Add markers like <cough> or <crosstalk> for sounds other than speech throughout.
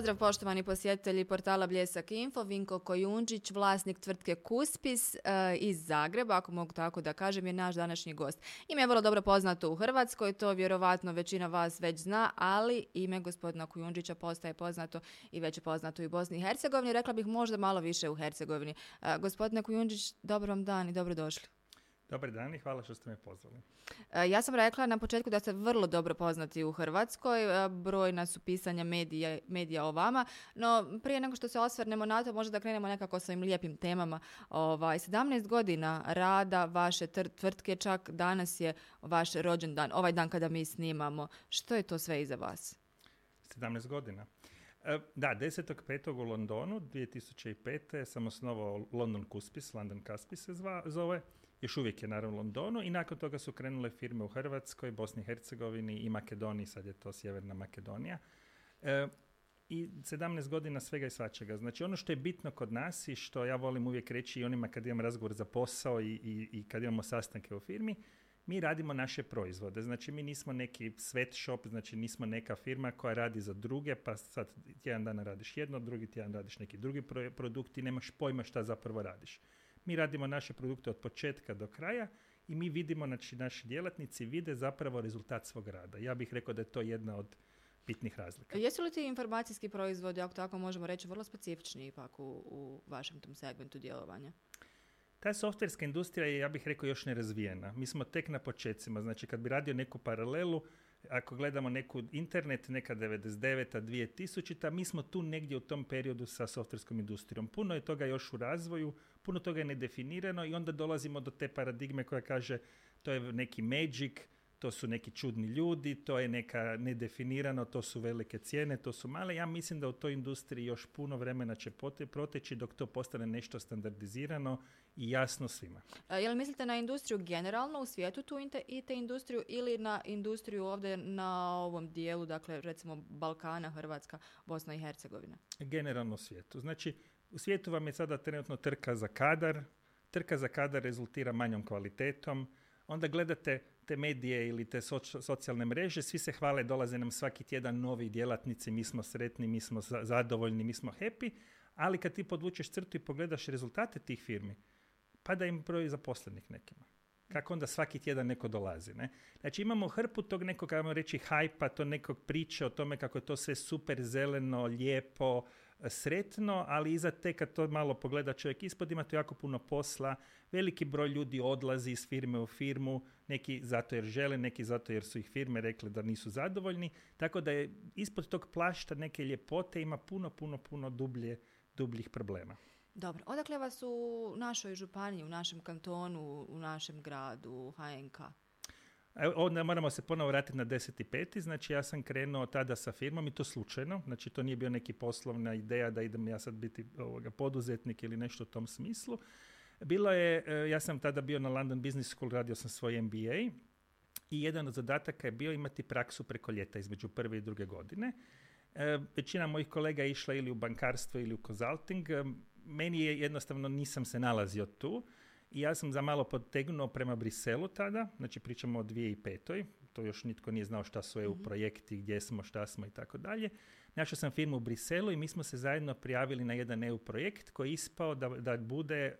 pozdrav poštovani posjetitelji portala Bljesak Info, Vinko Kojundžić, vlasnik tvrtke Kuspis e, iz Zagreba, ako mogu tako da kažem, je naš današnji gost. Ime je vrlo dobro poznato u Hrvatskoj, to vjerovatno većina vas već zna, ali ime gospodina Kojundžića postaje poznato i već je poznato i u Bosni i Hercegovini. Rekla bih možda malo više u Hercegovini. E, gospodine Kujundžić, dobro vam dan i dobrodošli. Dobar dan i hvala što ste me pozvali. E, ja sam rekla na početku da ste vrlo dobro poznati u Hrvatskoj, e, brojna su pisanja medija, medija o vama, no prije nego što se osvrnemo na to, možda da krenemo nekako sa ovim lijepim temama. Ovaj, 17 godina rada vaše tvrtke, čak danas je vaš rođendan, ovaj dan kada mi snimamo. Što je to sve iza vas? 17 godina. E, da, 10.5. u Londonu 2005. sam osnovao London Cuspis, London Cuspis se zove još uvijek je naravno u Londonu i nakon toga su krenule firme u Hrvatskoj, Bosni i Hercegovini i Makedoniji, sad je to Sjeverna Makedonija. E, I 17 godina svega i svačega. Znači ono što je bitno kod nas i što ja volim uvijek reći i onima kad imam razgovor za posao i, i, i kad imamo sastanke u firmi, mi radimo naše proizvode. Znači mi nismo neki sweatshop, znači nismo neka firma koja radi za druge, pa sad tjedan dana radiš jedno, drugi tjedan radiš neki drugi produkt i nemaš pojma šta zapravo radiš. Mi radimo naše produkte od početka do kraja i mi vidimo, znači naši djelatnici vide zapravo rezultat svog rada. Ja bih rekao da je to jedna od bitnih razlika. Jesu li ti informacijski proizvodi, ako tako možemo reći, vrlo specifični ipak u, u vašem tom segmentu djelovanja? Ta softverska industrija je, ja bih rekao, još nerazvijena. Mi smo tek na počecima. Znači, kad bi radio neku paralelu, ako gledamo neku internet, neka 99. 2000. mi smo tu negdje u tom periodu sa softverskom industrijom. Puno je toga još u razvoju, puno toga je nedefinirano i onda dolazimo do te paradigme koja kaže to je neki magic, to su neki čudni ljudi, to je neka nedefinirano, to su velike cijene, to su male. Ja mislim da u toj industriji još puno vremena će proteći dok to postane nešto standardizirano i jasno svima. A, jel mislite na industriju generalno u svijetu tu i te industriju ili na industriju ovdje na ovom dijelu, dakle recimo Balkana, Hrvatska, Bosna i Hercegovina? Generalno u svijetu. Znači u svijetu vam je sada trenutno trka za kadar, trka za kadar rezultira manjom kvalitetom, onda gledate te medije ili te socijalne mreže, svi se hvale, dolaze nam svaki tjedan novi djelatnici, mi smo sretni, mi smo zadovoljni, mi smo happy, ali kad ti podvučeš crtu i pogledaš rezultate tih firmi, pada im broj zaposlenih nekima. Kako onda svaki tjedan neko dolazi. Ne? Znači imamo hrpu tog nekog, ajmo reći, hajpa, to nekog priče o tome kako je to sve super zeleno, lijepo, sretno, ali iza te kad to malo pogleda čovjek ispod ima to jako puno posla, veliki broj ljudi odlazi iz firme u firmu, neki zato jer žele, neki zato jer su ih firme rekli da nisu zadovoljni, tako da je ispod tog plašta neke ljepote ima puno, puno, puno dublje, dubljih problema. Dobro, odakle vas u našoj županiji, u našem kantonu, u našem gradu, HNK? Onda moramo se ponovo vratiti na 10.5. Znači ja sam krenuo tada sa firmom i to slučajno. Znači to nije bio neki poslovna ideja da idem ja sad biti ovoga, poduzetnik ili nešto u tom smislu. Bilo je, e, ja sam tada bio na London Business School, radio sam svoj MBA i jedan od zadataka je bio imati praksu preko ljeta između prve i druge godine. E, većina mojih kolega je išla ili u bankarstvo ili u consulting. Meni je jednostavno nisam se nalazio tu i ja sam za malo potegnuo prema Briselu tada, znači pričamo o 2005. To još nitko nije znao šta su EU mhm. projekti, gdje smo, šta smo i tako dalje. Našao sam firmu u Briselu i mi smo se zajedno prijavili na jedan EU projekt koji je ispao da, da bude e,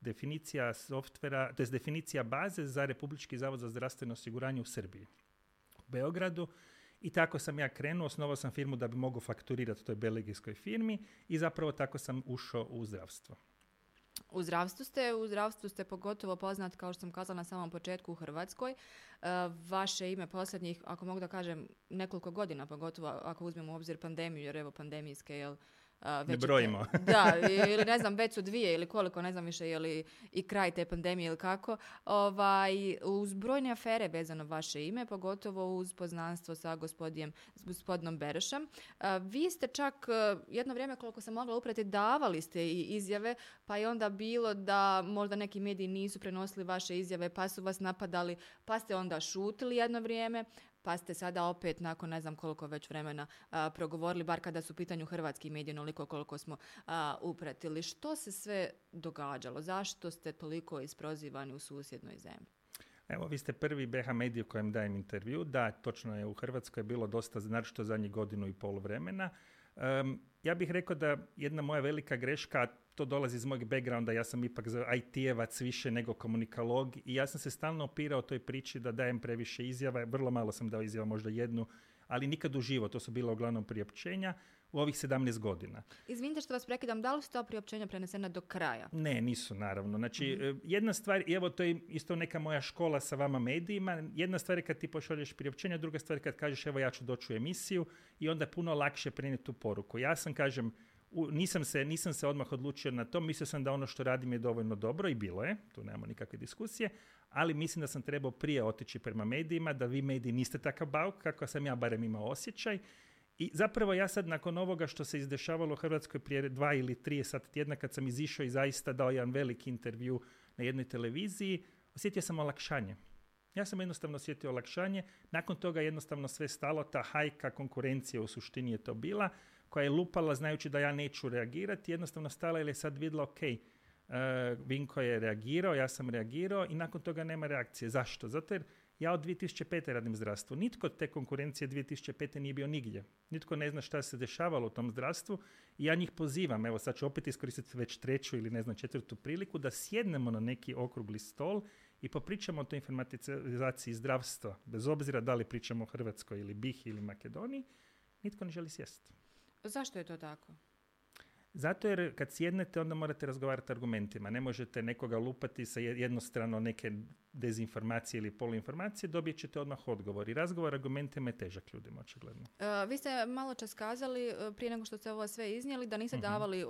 definicija softvera, to je definicija baze za Republički zavod za zdravstveno osiguranje u Srbiji. U Beogradu i tako sam ja krenuo, osnovao sam firmu da bi mogao fakturirati toj belgijskoj firmi i zapravo tako sam ušao u zdravstvo. U zdravstvu ste, u zdravstvu ste pogotovo poznat, kao što sam kazala na samom početku u Hrvatskoj. E, vaše ime posljednjih, ako mogu da kažem, nekoliko godina, pogotovo ako uzmemo u obzir pandemiju, jer evo pandemijske, jel, već ne brojimo. da, ili ne znam, već su dvije ili koliko, ne znam više je li i kraj te pandemije ili kako. Ovaj, uz brojne afere vezano vaše ime, pogotovo uz poznanstvo sa gospodijem, s gospodinom Berešom. Vi ste čak jedno vrijeme, koliko sam mogla uprati, davali ste i izjave, pa je onda bilo da možda neki mediji nisu prenosili vaše izjave, pa su vas napadali, pa ste onda šutili jedno vrijeme, pa ste sada opet nakon ne znam koliko već vremena progovorili, bar kada su u pitanju hrvatski mediji, onoliko koliko smo upratili. Što se sve događalo? Zašto ste toliko isprozivani u susjednoj zemlji? Evo, vi ste prvi BH medij u kojem dajem intervju. Da, točno je, u Hrvatskoj je bilo dosta, naročito zadnjih godinu i pol vremena. ja bih rekao da jedna moja velika greška, to dolazi iz mojeg backgrounda, ja sam ipak IT-evac više nego komunikalog i ja sam se stalno opirao toj priči da dajem previše izjava, vrlo malo sam dao izjava, možda jednu, ali nikad uživo, to su bila uglavnom priopćenja u ovih 17 godina. Izvinite što vas prekidam, da li su ta priopćenja prenesena do kraja? Ne, nisu naravno. Znači, mhm. e, jedna stvar, i evo to je isto neka moja škola sa vama medijima, jedna stvar je kad ti pošalješ priopćenja, druga stvar je kad kažeš evo ja ću doći u emisiju i onda je puno lakše prenijeti tu poruku. Ja sam, kažem, nisam, se, nisam se odmah odlučio na to, mislio sam da ono što radim je dovoljno dobro i bilo je, tu nemamo nikakve diskusije, ali mislim da sam trebao prije otići prema medijima, da vi mediji niste takav bauk, kako sam ja barem imao osjećaj. I zapravo ja sad nakon ovoga što se izdešavalo u Hrvatskoj prije dva ili tri sat tjedna kad sam izišao i zaista dao jedan veliki intervju na jednoj televiziji, osjetio sam olakšanje. Ja sam jednostavno osjetio olakšanje, nakon toga jednostavno sve stalo, ta hajka konkurencija u suštini je to bila, koja je lupala znajući da ja neću reagirati, jednostavno stala ili je sad vidjela, ok, uh, Vinko je reagirao, ja sam reagirao i nakon toga nema reakcije. Zašto? Zato jer ja od 2005. radim zdravstvo. Nitko te konkurencije 2005. nije bio nigdje. Nitko ne zna šta se dešavalo u tom zdravstvu i ja njih pozivam, evo sad ću opet iskoristiti već treću ili ne znam četvrtu priliku, da sjednemo na neki okrugli stol i popričamo o toj informatizaciji zdravstva, bez obzira da li pričamo o Hrvatskoj ili BiH ili Makedoniji, nitko ne želi sjesti. Zašto je to tako? Zato jer kad sjednete onda morate razgovarati argumentima. Ne možete nekoga lupati sa jednostrano neke dezinformacije ili poluinformacije, dobit ćete odmah odgovor. I razgovor argumentima je težak ljudima, očigledno. Uh, vi ste malo čas kazali, e, prije nego što ste ovo sve iznijeli, da niste uh davali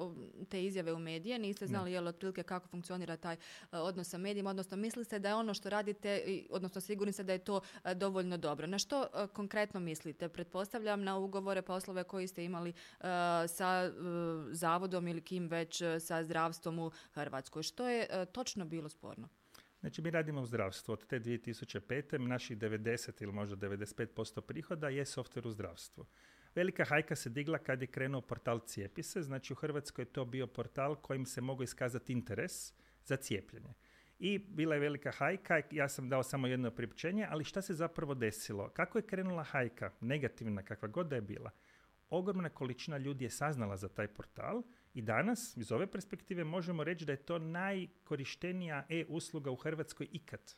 te izjave u medije, niste znali ne. jel otprilike kako funkcionira taj uh, odnos sa medijima, odnosno mislite da je ono što radite, odnosno sigurni ste da je to dovoljno dobro. Na što konkretno mislite? Pretpostavljam na ugovore, poslove koji ste imali sa zavodom ili kim već sa zdravstvom u Hrvatskoj. Što je točno bilo sporno? Znači mi radimo u zdravstvu. Od te 2005. naših 90 ili možda 95% prihoda je softver u zdravstvu. Velika hajka se digla kad je krenuo portal Cijepise. Znači u Hrvatskoj je to bio portal kojim se mogao iskazati interes za cijepljenje. I bila je velika hajka, ja sam dao samo jedno priopćenje, ali šta se zapravo desilo? Kako je krenula hajka, negativna kakva god da je bila? Ogromna količina ljudi je saznala za taj portal i danas, iz ove perspektive, možemo reći da je to najkorištenija e-usluga u Hrvatskoj ikad.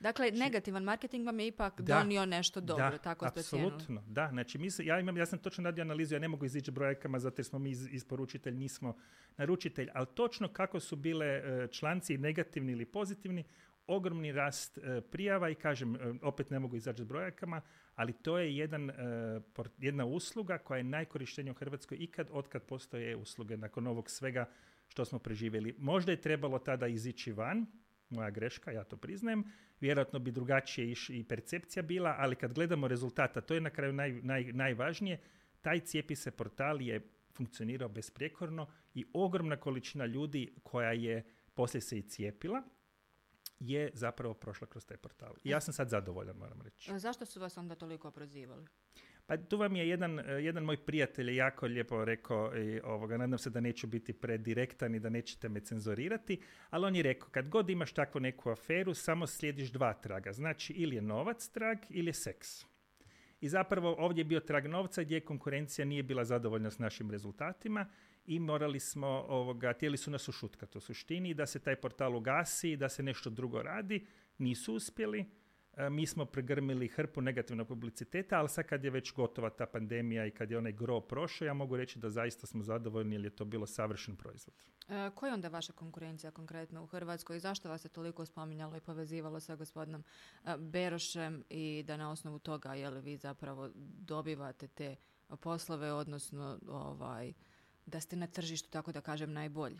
Dakle, znači, negativan marketing vam je ipak donio nešto dobro, da, tako ste apsolutno, da. Znači, mi ja, imam, ja sam točno radio analizu, ja ne mogu izići brojkama zato jer smo mi isporučitelj, nismo naručitelj, ali točno kako su bile e, članci negativni ili pozitivni, ogromni rast e, prijava i kažem, e, opet ne mogu izaći s brojakama, ali to je jedan, e, jedna usluga koja je najkorištenija u Hrvatskoj ikad otkad postoje usluge nakon ovog svega što smo preživjeli. Možda je trebalo tada izići van, moja greška, ja to priznajem, vjerojatno bi drugačije i percepcija bila, ali kad gledamo rezultata, to je na kraju naj, naj, najvažnije, taj cijepi se portal je funkcionirao besprijekorno i ogromna količina ljudi koja je poslije se i cijepila, je zapravo prošla kroz taj portal. I ja sam sad zadovoljan, moram reći. Zašto su vas onda toliko prozivali? Pa tu vam je jedan, e, jedan moj prijatelj jako lijepo rekao, i ovoga, nadam se da neću biti predirektan i da nećete me cenzorirati, ali on je rekao, kad god imaš takvu neku aferu, samo slijediš dva traga. Znači, ili je novac trag, ili je seks. I zapravo ovdje je bio trag novca gdje konkurencija nije bila zadovoljna s našim rezultatima i morali smo, ovoga, htjeli su nas ušutkati u suštini da se taj portal ugasi, da se nešto drugo radi, nisu uspjeli. E, mi smo pregrmili hrpu negativnog publiciteta, ali sad kad je već gotova ta pandemija i kad je onaj gro prošao, ja mogu reći da zaista smo zadovoljni jer je to bilo savršen proizvod. E, koja je onda vaša konkurencija konkretno u Hrvatskoj i zašto vas je toliko spominjalo i povezivalo sa gospodinom e, Berošem i da na osnovu toga je li vi zapravo dobivate te poslove, odnosno ovaj, da ste na tržištu, tako da kažem, najbolji?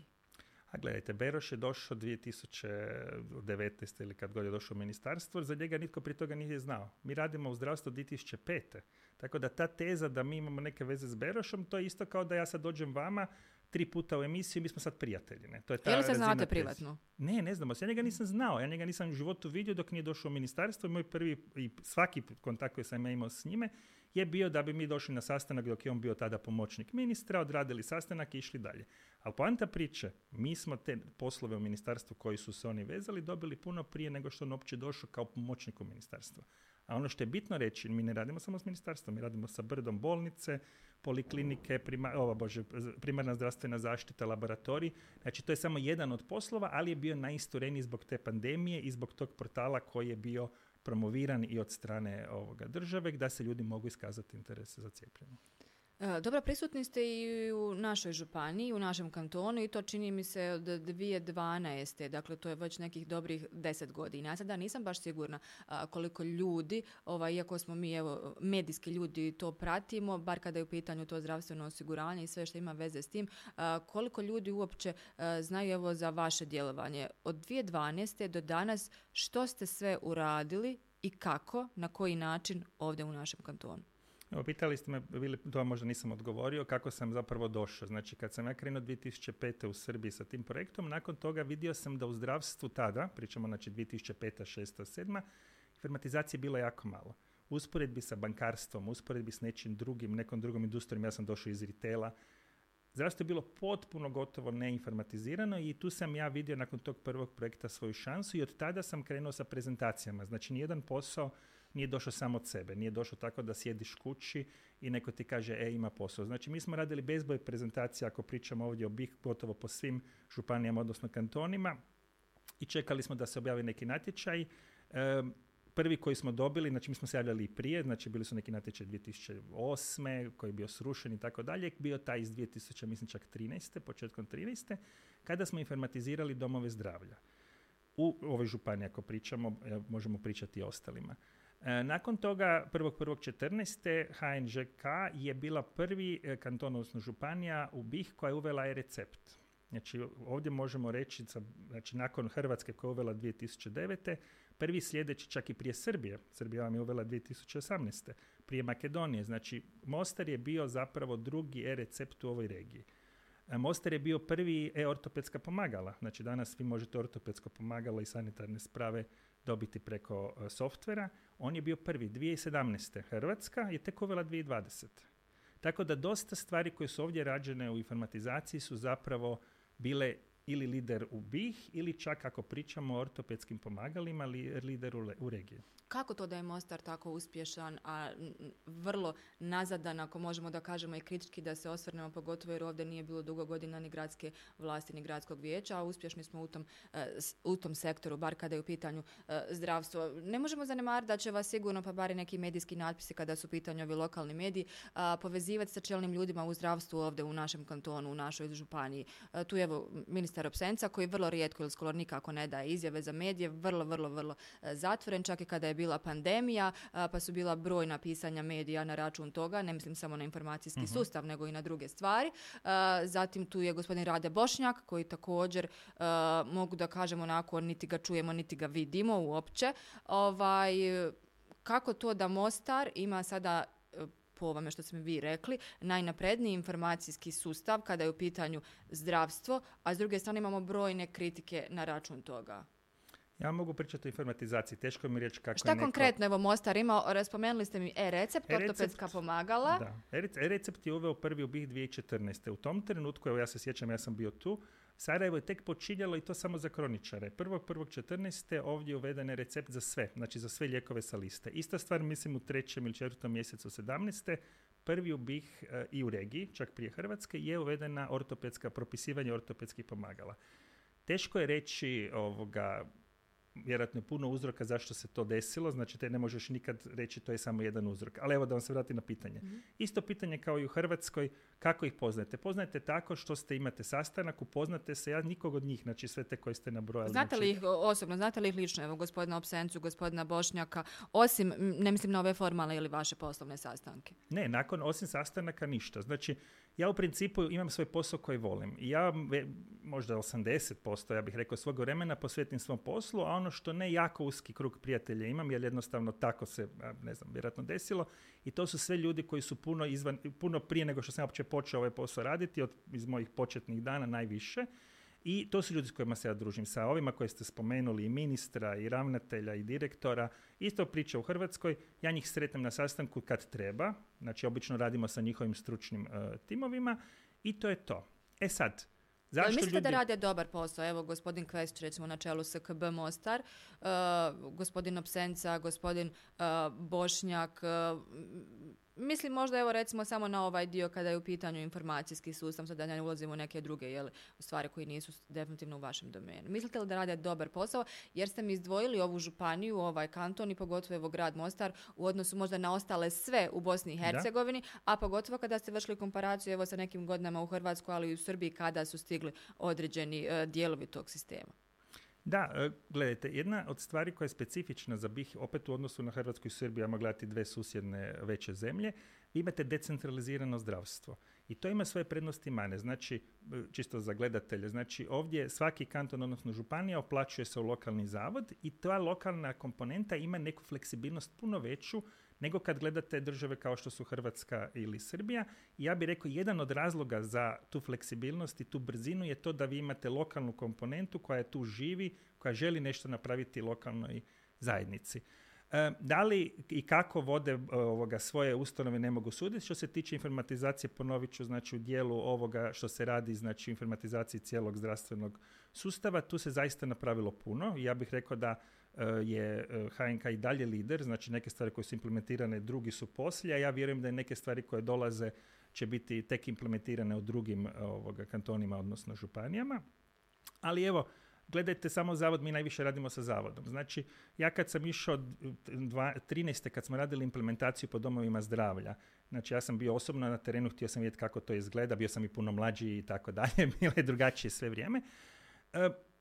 A gledajte, Beroš je došao 2019. ili kad god je došao u ministarstvo, za njega nitko prije toga nije znao. Mi radimo u zdravstvu 2005. Tako da ta teza da mi imamo neke veze s Berošom, to je isto kao da ja sad dođem vama tri puta u emisiju i mi smo sad prijatelji. Ne? To je ta Je li se znate privatno? Ne, ne znamo se. Ja njega nisam znao. Ja njega nisam u životu vidio dok nije došao u ministarstvo moj prvi i svaki kontakt koji sam ja imao s njime je bio da bi mi došli na sastanak dok je on bio tada pomoćnik ministra, odradili sastanak i išli dalje. Ali poanta priče, mi smo te poslove u ministarstvu koji su se oni vezali dobili puno prije nego što on uopće došao kao pomoćnik u ministarstvo. A ono što je bitno reći, mi ne radimo samo s ministarstvom, mi radimo sa brdom bolnice, poliklinike, ovo, bože, primarna zdravstvena zaštita, laboratorij. Znači to je samo jedan od poslova, ali je bio najistureniji zbog te pandemije i zbog tog portala koji je bio promoviran i od strane ovoga države da se ljudi mogu iskazati interese za cijepljenje. E, dobro, prisutni ste i u našoj županiji, u našem kantonu i to čini mi se od 2012. Dakle, to je već nekih dobrih deset godina. Ja sada nisam baš sigurna koliko ljudi, ovaj, iako smo mi evo, medijski ljudi to pratimo, bar kada je u pitanju to zdravstveno osiguranje i sve što ima veze s tim, koliko ljudi uopće znaju evo za vaše djelovanje. Od 2012. do danas što ste sve uradili i kako, na koji način ovdje u našem kantonu? Evo, pitali ste me, bili, to možda nisam odgovorio, kako sam zapravo došao. Znači, kad sam ja krenuo 2005. u Srbiji sa tim projektom, nakon toga vidio sam da u zdravstvu tada, pričamo znači 2005. 6. 7. informatizacije je bilo jako malo. Usporedbi sa bankarstvom, usporedbi s nečim drugim, nekom drugom industrijom, ja sam došao iz ritela, zdravstvo je bilo potpuno gotovo neinformatizirano i tu sam ja vidio nakon tog prvog projekta svoju šansu i od tada sam krenuo sa prezentacijama. Znači, nijedan posao nije došao samo od sebe. Nije došao tako da sjediš kući i neko ti kaže, e, ima posao. Znači, mi smo radili bezboj prezentacija, ako pričamo ovdje o BIH, gotovo po svim županijama, odnosno kantonima, i čekali smo da se objavi neki natječaj. prvi koji smo dobili, znači mi smo se javljali i prije, znači bili su neki natječaj 2008. koji je bio srušen i tako dalje, bio taj iz 2000, mislim čak 13. početkom 13. kada smo informatizirali domove zdravlja. U ovoj županiji, ako pričamo, možemo pričati i ostalima. E, nakon toga, 1.1.14. HNŽK je bila prvi e, kanton, odnosno županija u BiH koja je uvela e-recept. Znači, ovdje možemo reći, znači, nakon Hrvatske koja je uvela 2009. Prvi sljedeći čak i prije Srbije. Srbija vam je uvela 2018. Prije Makedonije. Znači, Mostar je bio zapravo drugi e-recept u ovoj regiji. E, Mostar je bio prvi e-ortopedska pomagala. Znači, danas vi možete ortopedsko pomagalo i sanitarne sprave dobiti preko softvera on je bio prvi. 2017. Hrvatska je tek uvela 2020. Tako da dosta stvari koje su ovdje rađene u informatizaciji su zapravo bile ili lider u BiH ili čak ako pričamo o ortopedskim pomagalima, lider u regiji. Kako to da je Mostar tako uspješan, a vrlo nazadan, ako možemo da kažemo i kritički da se osvrnemo, pogotovo jer ovdje nije bilo dugo godina ni gradske vlasti, ni gradskog vijeća, a uspješni smo u tom, e, u tom sektoru, bar kada je u pitanju e, zdravstvo. Ne možemo zanemariti da će vas sigurno, pa bar neki medijski natpisi kada su u pitanju ovi lokalni mediji, povezivati sa čelnim ljudima u zdravstvu ovdje u našem kantonu, u našoj županiji. E, tu evo ministar Opsenca koji vrlo rijetko ili skoro nikako ne daje izjave za medije, vrlo, vrlo, vrlo zatvoren, čak i kada je bila pandemija, pa su bila brojna pisanja medija na račun toga, ne mislim samo na informacijski mhm. sustav, nego i na druge stvari. Zatim tu je gospodin Rade Bošnjak, koji također mogu da kažemo onako, niti ga čujemo, niti ga vidimo uopće. Ovaj, kako to da Mostar ima sada po ovome što ste mi vi rekli, najnapredniji informacijski sustav kada je u pitanju zdravstvo, a s druge strane imamo brojne kritike na račun toga. Ja mogu pričati o informatizaciji, teško mi reći kako Šta je konkretno, evo Mostar ima, spomenuli ste mi e-recept, ortopedska pomagala. Da, e-recept je uveo prvi u BiH 2014. U tom trenutku, evo ja se sjećam, ja sam bio tu, Sarajevo je tek počinjalo i to samo za kroničare. 1.1.14. ovdje je uveden recept za sve, znači za sve lijekove sa liste. Ista stvar mislim u trećem ili četvrtom mjesecu 17. Prvi u BiH e, i u regiji, čak prije Hrvatske, je uvedena ortopedska, propisivanje ortopedskih pomagala. Teško je reći ovoga, vjerojatno je puno uzroka zašto se to desilo, znači te ne možeš nikad reći to je samo jedan uzrok. Ali evo da vam se vrati na pitanje. Mhm. Isto pitanje kao i u Hrvatskoj, kako ih poznajete? Poznajete tako što ste imate sastanak, upoznate se, ja nikog od njih, znači sve te koje ste nabrojali. Znate li znači- ih osobno, znate li ih lično, evo gospodina Opsencu, gospodina Bošnjaka, osim, ne mislim na ove formalne ili vaše poslovne sastanke? Ne, nakon, osim sastanaka ništa. Znači, ja u principu imam svoj posao koji volim. Ja možda 80% ja bih rekao svog vremena posvetim svom poslu, a ono što ne jako uski krug prijatelja imam, jer jednostavno tako se, ne znam, vjerojatno desilo. I to su sve ljudi koji su puno, izvan, puno prije nego što sam uopće počeo ovaj posao raditi, od, iz mojih početnih dana najviše. I to su ljudi s kojima se ja družim. Sa ovima koje ste spomenuli, i ministra, i ravnatelja, i direktora. Isto priča u Hrvatskoj. Ja njih sretnem na sastanku kad treba. Znači, obično radimo sa njihovim stručnim uh, timovima. I to je to. E sad, Zašto mislite ljudi... da rade dobar posao? Evo, gospodin Kvest, recimo na čelu SKB Mostar, uh, gospodin Opsenca, gospodin uh, Bošnjak, mislim možda evo recimo samo na ovaj dio kada je u pitanju informacijski sustav, sad da ne ulazimo u neke druge jel, stvari koji nisu definitivno u vašem domenu. Mislite li da rade dobar posao jer ste mi izdvojili ovu županiju, ovaj kanton i pogotovo evo grad Mostar u odnosu možda na ostale sve u Bosni i Hercegovini, a pogotovo kada ste vršili komparaciju evo sa nekim godinama u Hrvatskoj, ali i u Srbiji kada su stigli određeni uh, dijelovi tog sistema. Da, e, gledajte, jedna od stvari koja je specifična za BiH, opet u odnosu na Hrvatsku i Srbiju, ajmo gledati dve susjedne veće zemlje, vi imate decentralizirano zdravstvo. I to ima svoje prednosti i mane. Znači, e, čisto za gledatelje, znači ovdje svaki kanton, odnosno županija, oplaćuje se u lokalni zavod i ta lokalna komponenta ima neku fleksibilnost puno veću nego kad gledate države kao što su Hrvatska ili Srbija. Ja bih rekao, jedan od razloga za tu fleksibilnost i tu brzinu je to da vi imate lokalnu komponentu koja tu živi, koja želi nešto napraviti lokalnoj zajednici. E, da li i kako vode e, ovoga svoje ustanove ne mogu suditi. Što se tiče informatizacije, ponovit ću znači u dijelu ovoga što se radi, znači informatizaciji cijelog zdravstvenog sustava, tu se zaista napravilo puno. Ja bih rekao da je HNK i dalje lider, znači neke stvari koje su implementirane, drugi su poslije, a ja vjerujem da je neke stvari koje dolaze će biti tek implementirane u drugim ovoga, kantonima, odnosno županijama. Ali evo, gledajte samo zavod, mi najviše radimo sa zavodom. Znači, ja kad sam išao 13. kad smo radili implementaciju po domovima zdravlja, znači ja sam bio osobno na terenu, htio sam vidjeti kako to izgleda, bio sam i puno mlađi i tako dalje, <laughs> bilo je drugačije sve vrijeme.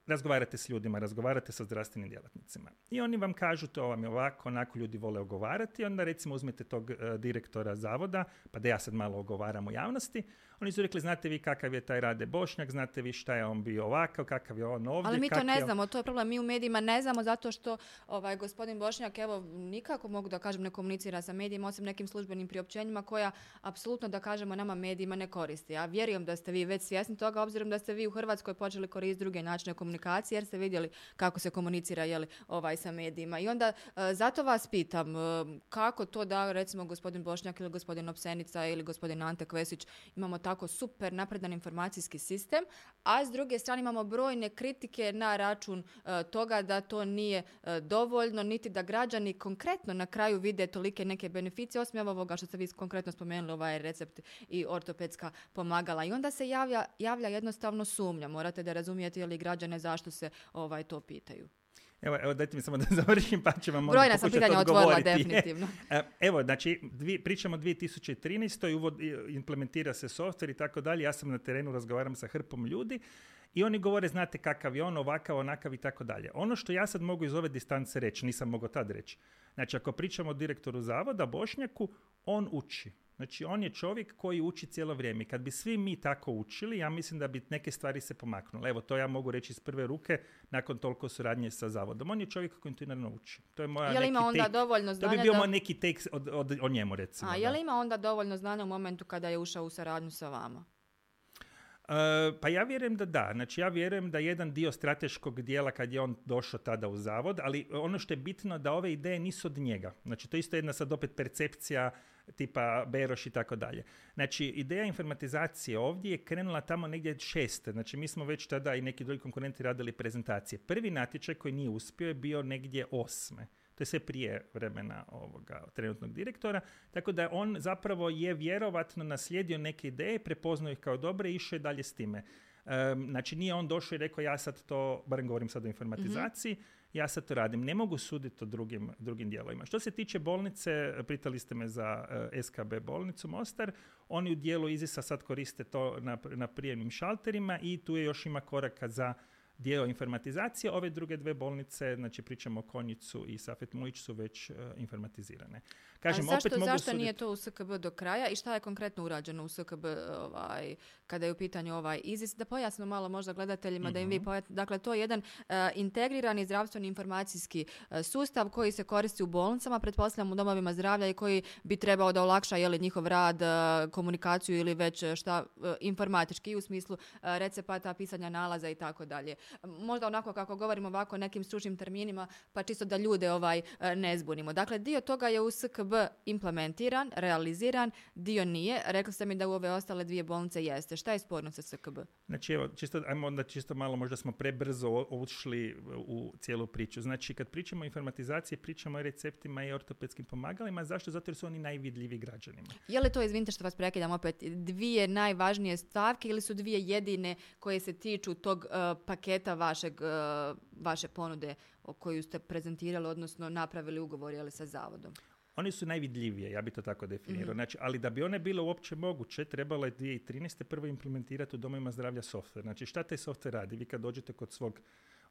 Razgovarate s ljudima, razgovarate sa zdravstvenim djelatnicima. I oni vam kažu to vam je ovako, onako ljudi vole ogovarati, onda recimo uzmete tog e, direktora zavoda, pa da ja sad malo ogovaram u javnosti, oni su rekli, znate vi kakav je taj Rade Bošnjak, znate vi šta je on bio ovakav, kakav je on ovdje. Ali mi to ne znamo, to je problem. Mi u medijima ne znamo zato što ovaj, gospodin Bošnjak, evo, nikako mogu da kažem ne komunicira sa medijima, osim nekim službenim priopćenjima koja apsolutno da kažemo nama medijima ne koristi. Ja vjerujem da ste vi već svjesni toga, obzirom da ste vi u Hrvatskoj počeli koristiti druge načine komunikacije, jer ste vidjeli kako se komunicira jeli, ovaj, sa medijima. I onda e, zato vas pitam, e, kako to da recimo gospodin Bošnjak ili gospodin Opsenica ili gospodin Ante Kvesić imamo tako super napredan informacijski sistem, a s druge strane imamo brojne kritike na račun e, toga da to nije e, dovoljno, niti da građani konkretno na kraju vide tolike neke beneficije, osim ovoga što ste vi konkretno spomenuli, ovaj recept i ortopedska pomagala. I onda se javlja, javlja jednostavno sumnja. Morate da razumijete ili građane zašto se ovaj to pitaju. Evo, evo dajte mi samo da <laughs> završim pa ću vam Brojna sam pitanja otvorila definitivno. <laughs> E, evo, znači, dvi, pričamo o 2013. Uvod, implementira se softver i tako dalje. Ja sam na terenu, razgovaram sa hrpom ljudi i oni govore, znate kakav je on, ovakav, onakav i tako dalje. Ono što ja sad mogu iz ove distance reći, nisam mogao tad reći. Znači, ako pričamo o direktoru zavoda, Bošnjaku, on uči. Znači, on je čovjek koji uči cijelo vrijeme. Kad bi svi mi tako učili, ja mislim da bi neke stvari se pomaknule. Evo, to ja mogu reći iz prve ruke nakon toliko suradnje sa zavodom. On je čovjek koji kontinuirano uči. To je moja je li ima onda take, dovoljno znanja To bi bio moj neki tek od, od, o njemu, recimo. A je li ima onda dovoljno znanja u momentu kada je ušao u saradnju sa vama? Uh, pa ja vjerujem da da. Znači ja vjerujem da jedan dio strateškog dijela kad je on došao tada u zavod, ali ono što je bitno da ove ideje nisu od njega. Znači to je isto jedna sad opet percepcija tipa Beroš i tako dalje. Znači, ideja informatizacije ovdje je krenula tamo negdje šeste. Znači, mi smo već tada i neki drugi konkurenti radili prezentacije. Prvi natječaj koji nije uspio je bio negdje osme. To je sve prije vremena ovoga trenutnog direktora. Tako da on zapravo je vjerovatno naslijedio neke ideje, prepoznao ih kao dobre i išao je dalje s time. znači nije on došao i rekao ja sad to, barem govorim sad o informatizaciji, ja sad to radim. Ne mogu suditi o drugim, drugim dijelovima. Što se tiče bolnice, pitali ste me za uh, SKB bolnicu Mostar, oni u dijelu Izisa sad koriste to na, na prijemnim šalterima i tu je još ima koraka za dio informatizacije. Ove druge dve bolnice, znači pričamo o Konjicu i Safet Mulić, su već uh, informatizirane. Kažem, zašto, opet zašto nije to u SKB do kraja i šta je konkretno urađeno u SKB ovaj, kada je u pitanju ovaj IZIS? Da pojasno malo možda gledateljima da im vi mhm. pojasnite. Dakle, to je jedan uh, integrirani zdravstveni informacijski uh, sustav koji se koristi u bolnicama, pretpostavljam u domovima zdravlja i koji bi trebao da olakša jeli, njihov rad, uh, komunikaciju ili već šta informatički u smislu recepata, pisanja nalaza i tako dalje. Možda onako kako govorimo ovako nekim stručnim terminima, pa čisto da ljude ovaj ne zbunimo. Dakle, dio toga je u SKB implementiran, realiziran, dio nije. Rekli ste mi da u ove ostale dvije bolnice jeste. Šta je sporno sa SKB? Znači, evo, čisto, ajmo onda čisto malo, možda smo prebrzo ušli u cijelu priču. Znači, kad pričamo o informatizaciji, pričamo o receptima i ortopedskim pomagalima. Zašto? Zato jer su oni najvidljiviji građanima. Je li to, izvinite što vas prekidam opet, dvije najvažnije stavke ili su dvije jedine koje se tiču tog uh, paketa vašeg, uh, vaše ponude o koju ste prezentirali, odnosno napravili ugovor ali sa zavodom? Oni su najvidljivije, ja bi to tako definirao. mm Znači, ali da bi one bile uopće moguće, trebalo je 2013. prvo implementirati u domovima zdravlja software. Znači, šta taj software radi? Vi kad dođete kod svog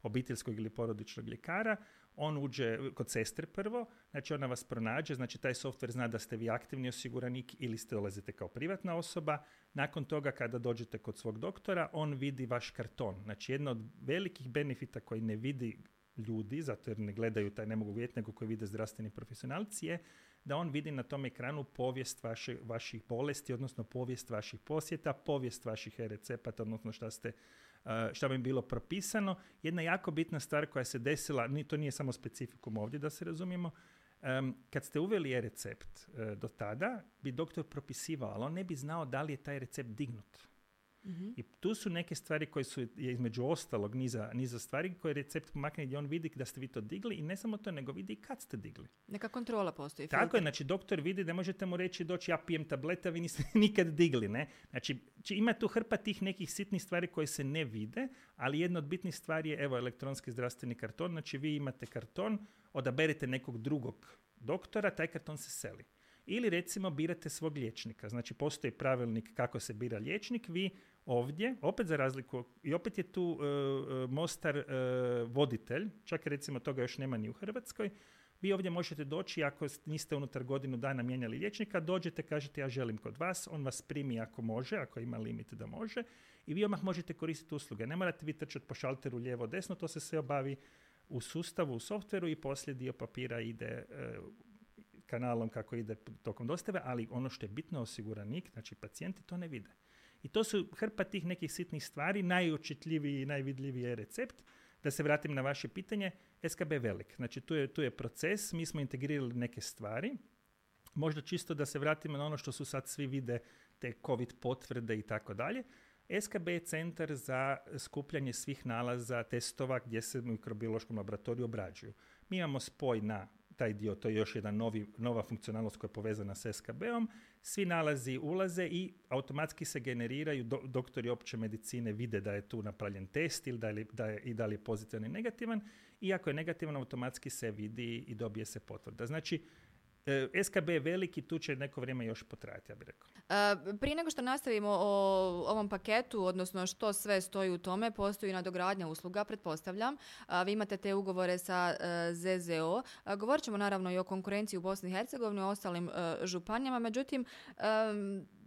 obiteljskog ili porodičnog ljekara, on uđe kod sestre prvo, znači ona vas pronađe, znači taj software zna da ste vi aktivni osiguranik ili ste dolazite kao privatna osoba. Nakon toga kada dođete kod svog doktora, on vidi vaš karton. Znači jedna od velikih benefita koji ne vidi ljudi, zato jer ne gledaju taj, ne mogu vidjeti, nego koji vide zdravstveni profesionalci je da on vidi na tom ekranu povijest vaše, vaših bolesti, odnosno povijest vaših posjeta, povijest vaših e-recepata, odnosno šta ste šta bi bilo propisano. Jedna jako bitna stvar koja se desila, to nije samo specifikum ovdje da se razumijemo, kad ste uveli e-recept e, do tada, bi doktor propisivao, ali on ne bi znao da li je taj recept dignut. Mhm. I tu su neke stvari koje su između ostalog niza, niza stvari koje recept pomakne gdje on vidi da ste vi to digli i ne samo to, nego vidi kad ste digli. Neka kontrola postoji. Tako je, znači doktor vidi da možete mu reći doći ja pijem tablete, a vi niste <laughs> nikad digli. Ne? Znači ima tu hrpa tih nekih sitnih stvari koje se ne vide, ali jedna od bitnih stvari je evo elektronski zdravstveni karton. Znači vi imate karton, odaberete nekog drugog doktora, taj karton se seli. Ili recimo birate svog liječnika. Znači postoji pravilnik kako se bira liječnik, vi ovdje, opet za razliku, i opet je tu uh, Mostar uh, voditelj, čak recimo toga još nema ni u Hrvatskoj, vi ovdje možete doći ako niste unutar godinu dana mijenjali liječnika, dođete, kažete ja želim kod vas, on vas primi ako može, ako ima limit da može i vi odmah možete koristiti usluge. Ne morate vi trčati po šalteru lijevo desno, to se sve obavi u sustavu, u softveru i poslije dio papira ide kanalom kako ide tokom dostave, ali ono što je bitno osiguranik, znači pacijenti to ne vide. I to su hrpa tih nekih sitnih stvari, najočitljiviji i najvidljiviji je recept. Da se vratim na vaše pitanje, SKB je velik. Znači tu je, tu je proces, mi smo integrirali neke stvari. Možda čisto da se vratimo na ono što su sad svi vide, te COVID potvrde i tako dalje. SKB je centar za skupljanje svih nalaza testova gdje se u mikrobiološkom laboratoriju obrađuju. Mi imamo spoj na taj dio, to je još jedna novi, nova funkcionalnost koja je povezana s SKB-om. Svi nalazi ulaze i automatski se generiraju, do, doktori opće medicine vide da je tu napravljen test ili da je, da je, i da li je pozitivan i negativan. I ako je negativan, automatski se vidi i dobije se potvrda. Znači, SKB je veliki, tu će neko vrijeme još potrajati, ja bih rekao. E, prije nego što nastavimo o ovom paketu, odnosno što sve stoji u tome, postoji nadogradnja usluga, pretpostavljam. vi imate te ugovore sa e, ZZO. govorit ćemo naravno i o konkurenciji u Bosni i Hercegovini, o ostalim županijama, međutim,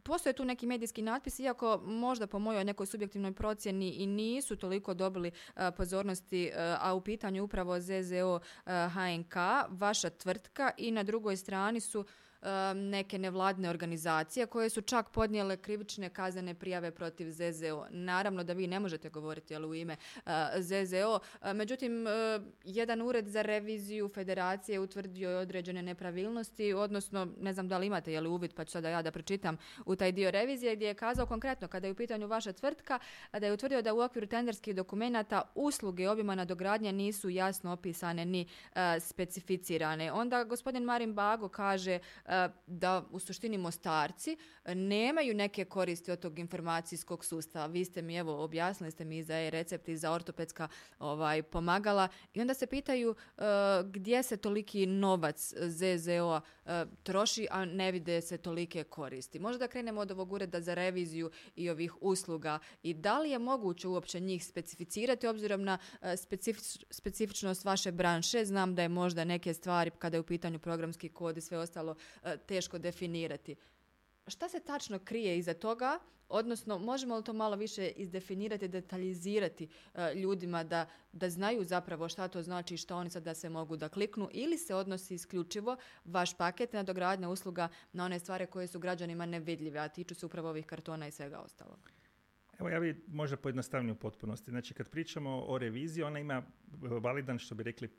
postoje tu neki medijski natpis, iako možda po mojoj nekoj subjektivnoj procjeni i nisu toliko dobili pozornosti, a u pitanju upravo ZZO HNK, vaša tvrtka i na drugoj strani su neke nevladne organizacije koje su čak podnijele krivične kaznene prijave protiv ZZO. Naravno da vi ne možete govoriti ali u ime ZZO, međutim jedan ured za reviziju federacije utvrdio je određene nepravilnosti, odnosno ne znam da li imate je li uvid pa ću sada ja da pročitam u taj dio revizije gdje je kazao konkretno kada je u pitanju vaša tvrtka da je utvrdio da u okviru tenderskih dokumenata usluge obima nadogradnje nisu jasno opisane ni specificirane. Onda gospodin Marin Bago kaže da u suštini mostarci nemaju neke koristi od tog informacijskog sustava. Vi ste mi, evo, objasnili ste mi za e-recept i za ortopedska ovaj, pomagala i onda se pitaju e, gdje se toliki novac ZZO e, troši, a ne vide se tolike koristi. Možda da krenemo od ovog ureda za reviziju i ovih usluga i da li je moguće uopće njih specificirati obzirom na specifičnost vaše branše. Znam da je možda neke stvari kada je u pitanju programski kod i sve ostalo E, teško definirati. Šta se tačno krije iza toga, odnosno možemo li to malo više izdefinirati, detaljizirati e, ljudima da, da znaju zapravo šta to znači i što oni sad da se mogu da kliknu ili se odnosi isključivo vaš paket na dogradnja usluga na one stvari koje su građanima nevidljive, a tiču se upravo ovih kartona i svega ostalog? Evo ja bi možda pojednostavnio u potpunosti. Znači kad pričamo o reviziji, ona ima validan, što bi rekli,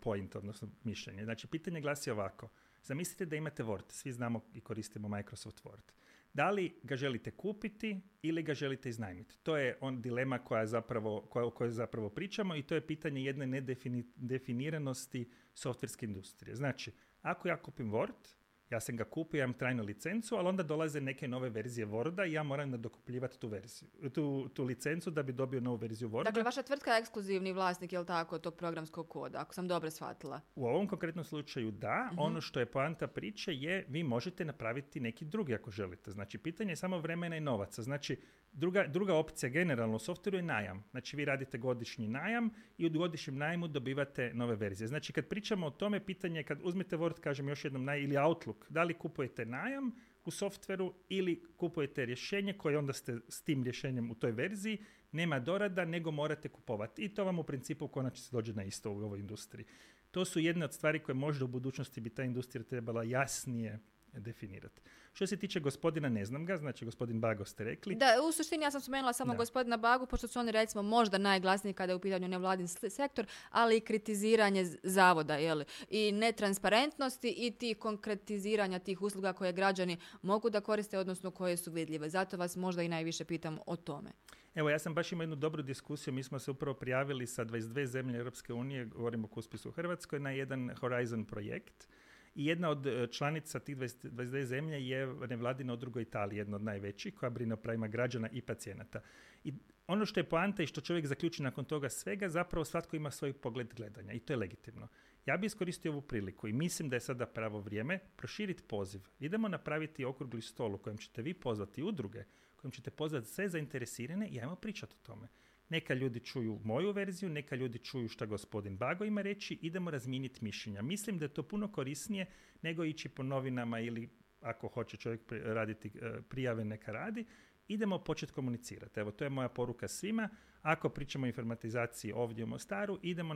point, odnosno mišljenje. Znači pitanje glasi ovako. Zamislite da imate Word, svi znamo i koristimo Microsoft Word. Da li ga želite kupiti ili ga želite iznajmiti? To je on dilema koja zapravo, koja, o kojoj zapravo pričamo i to je pitanje jedne nedefiniranosti softverske industrije. Znači, ako ja kupim Word, ja sam ga kupio, ja imam trajnu licencu, ali onda dolaze neke nove verzije Worda i ja moram nadokupljivati tu verziju, tu, tu licencu da bi dobio novu verziju Worda. Dakle, vaša tvrtka je ekskluzivni vlasnik, je li tako, tog programskog koda, ako sam dobro shvatila? U ovom konkretnom slučaju da. Mhm. Ono što je poanta priče je vi možete napraviti neki drugi ako želite. Znači, pitanje je samo vremena i novaca. Znači, Druga, druga opcija generalno u softveru je najam. Znači vi radite godišnji najam i u godišnjem najmu dobivate nove verzije. Znači kad pričamo o tome, pitanje je kad uzmete Word, kažem još jednom, naj, ili Outlook, da li kupujete najam u softveru ili kupujete rješenje koje onda ste s tim rješenjem u toj verziji, nema dorada, nego morate kupovati. I to vam u principu u konačnici dođe na isto u ovoj industriji. To su jedne od stvari koje možda u budućnosti bi ta industrija trebala jasnije definirati. Što se tiče gospodina, ne znam ga, znači gospodin Bago ste rekli. Da, u suštini ja sam spomenula samo gospodina Bagu, pošto su oni recimo možda najglasniji kada je u pitanju nevladin sektor, ali i kritiziranje zavoda, jel? I netransparentnosti i tih konkretiziranja tih usluga koje građani mogu da koriste, odnosno koje su vidljive. Zato vas možda i najviše pitam o tome. Evo, ja sam baš imao jednu dobru diskusiju. Mi smo se upravo prijavili sa 22 zemlje Europske unije, govorimo o Kuspisu u Hrvatskoj, na jedan Horizon projekt i jedna od e, članica tih 22 zemlje je nevladina udruga Italije, jedna od najvećih, koja brine o pravima građana i pacijenata. I ono što je poanta i što čovjek zaključi nakon toga svega, zapravo svatko ima svoj pogled gledanja i to je legitimno. Ja bih iskoristio ovu priliku i mislim da je sada pravo vrijeme proširiti poziv. Idemo napraviti okrugli stol u kojem ćete vi pozvati udruge, kojim ćete pozvati sve zainteresirane i ajmo pričati o tome. Neka ljudi čuju moju verziju, neka ljudi čuju šta gospodin Bago ima reći, idemo razmijeniti mišljenja. Mislim da je to puno korisnije nego ići po novinama ili ako hoće čovjek raditi e, prijave, neka radi. Idemo početi komunicirati. Evo, to je moja poruka svima. Ako pričamo o informatizaciji ovdje u Mostaru, idemo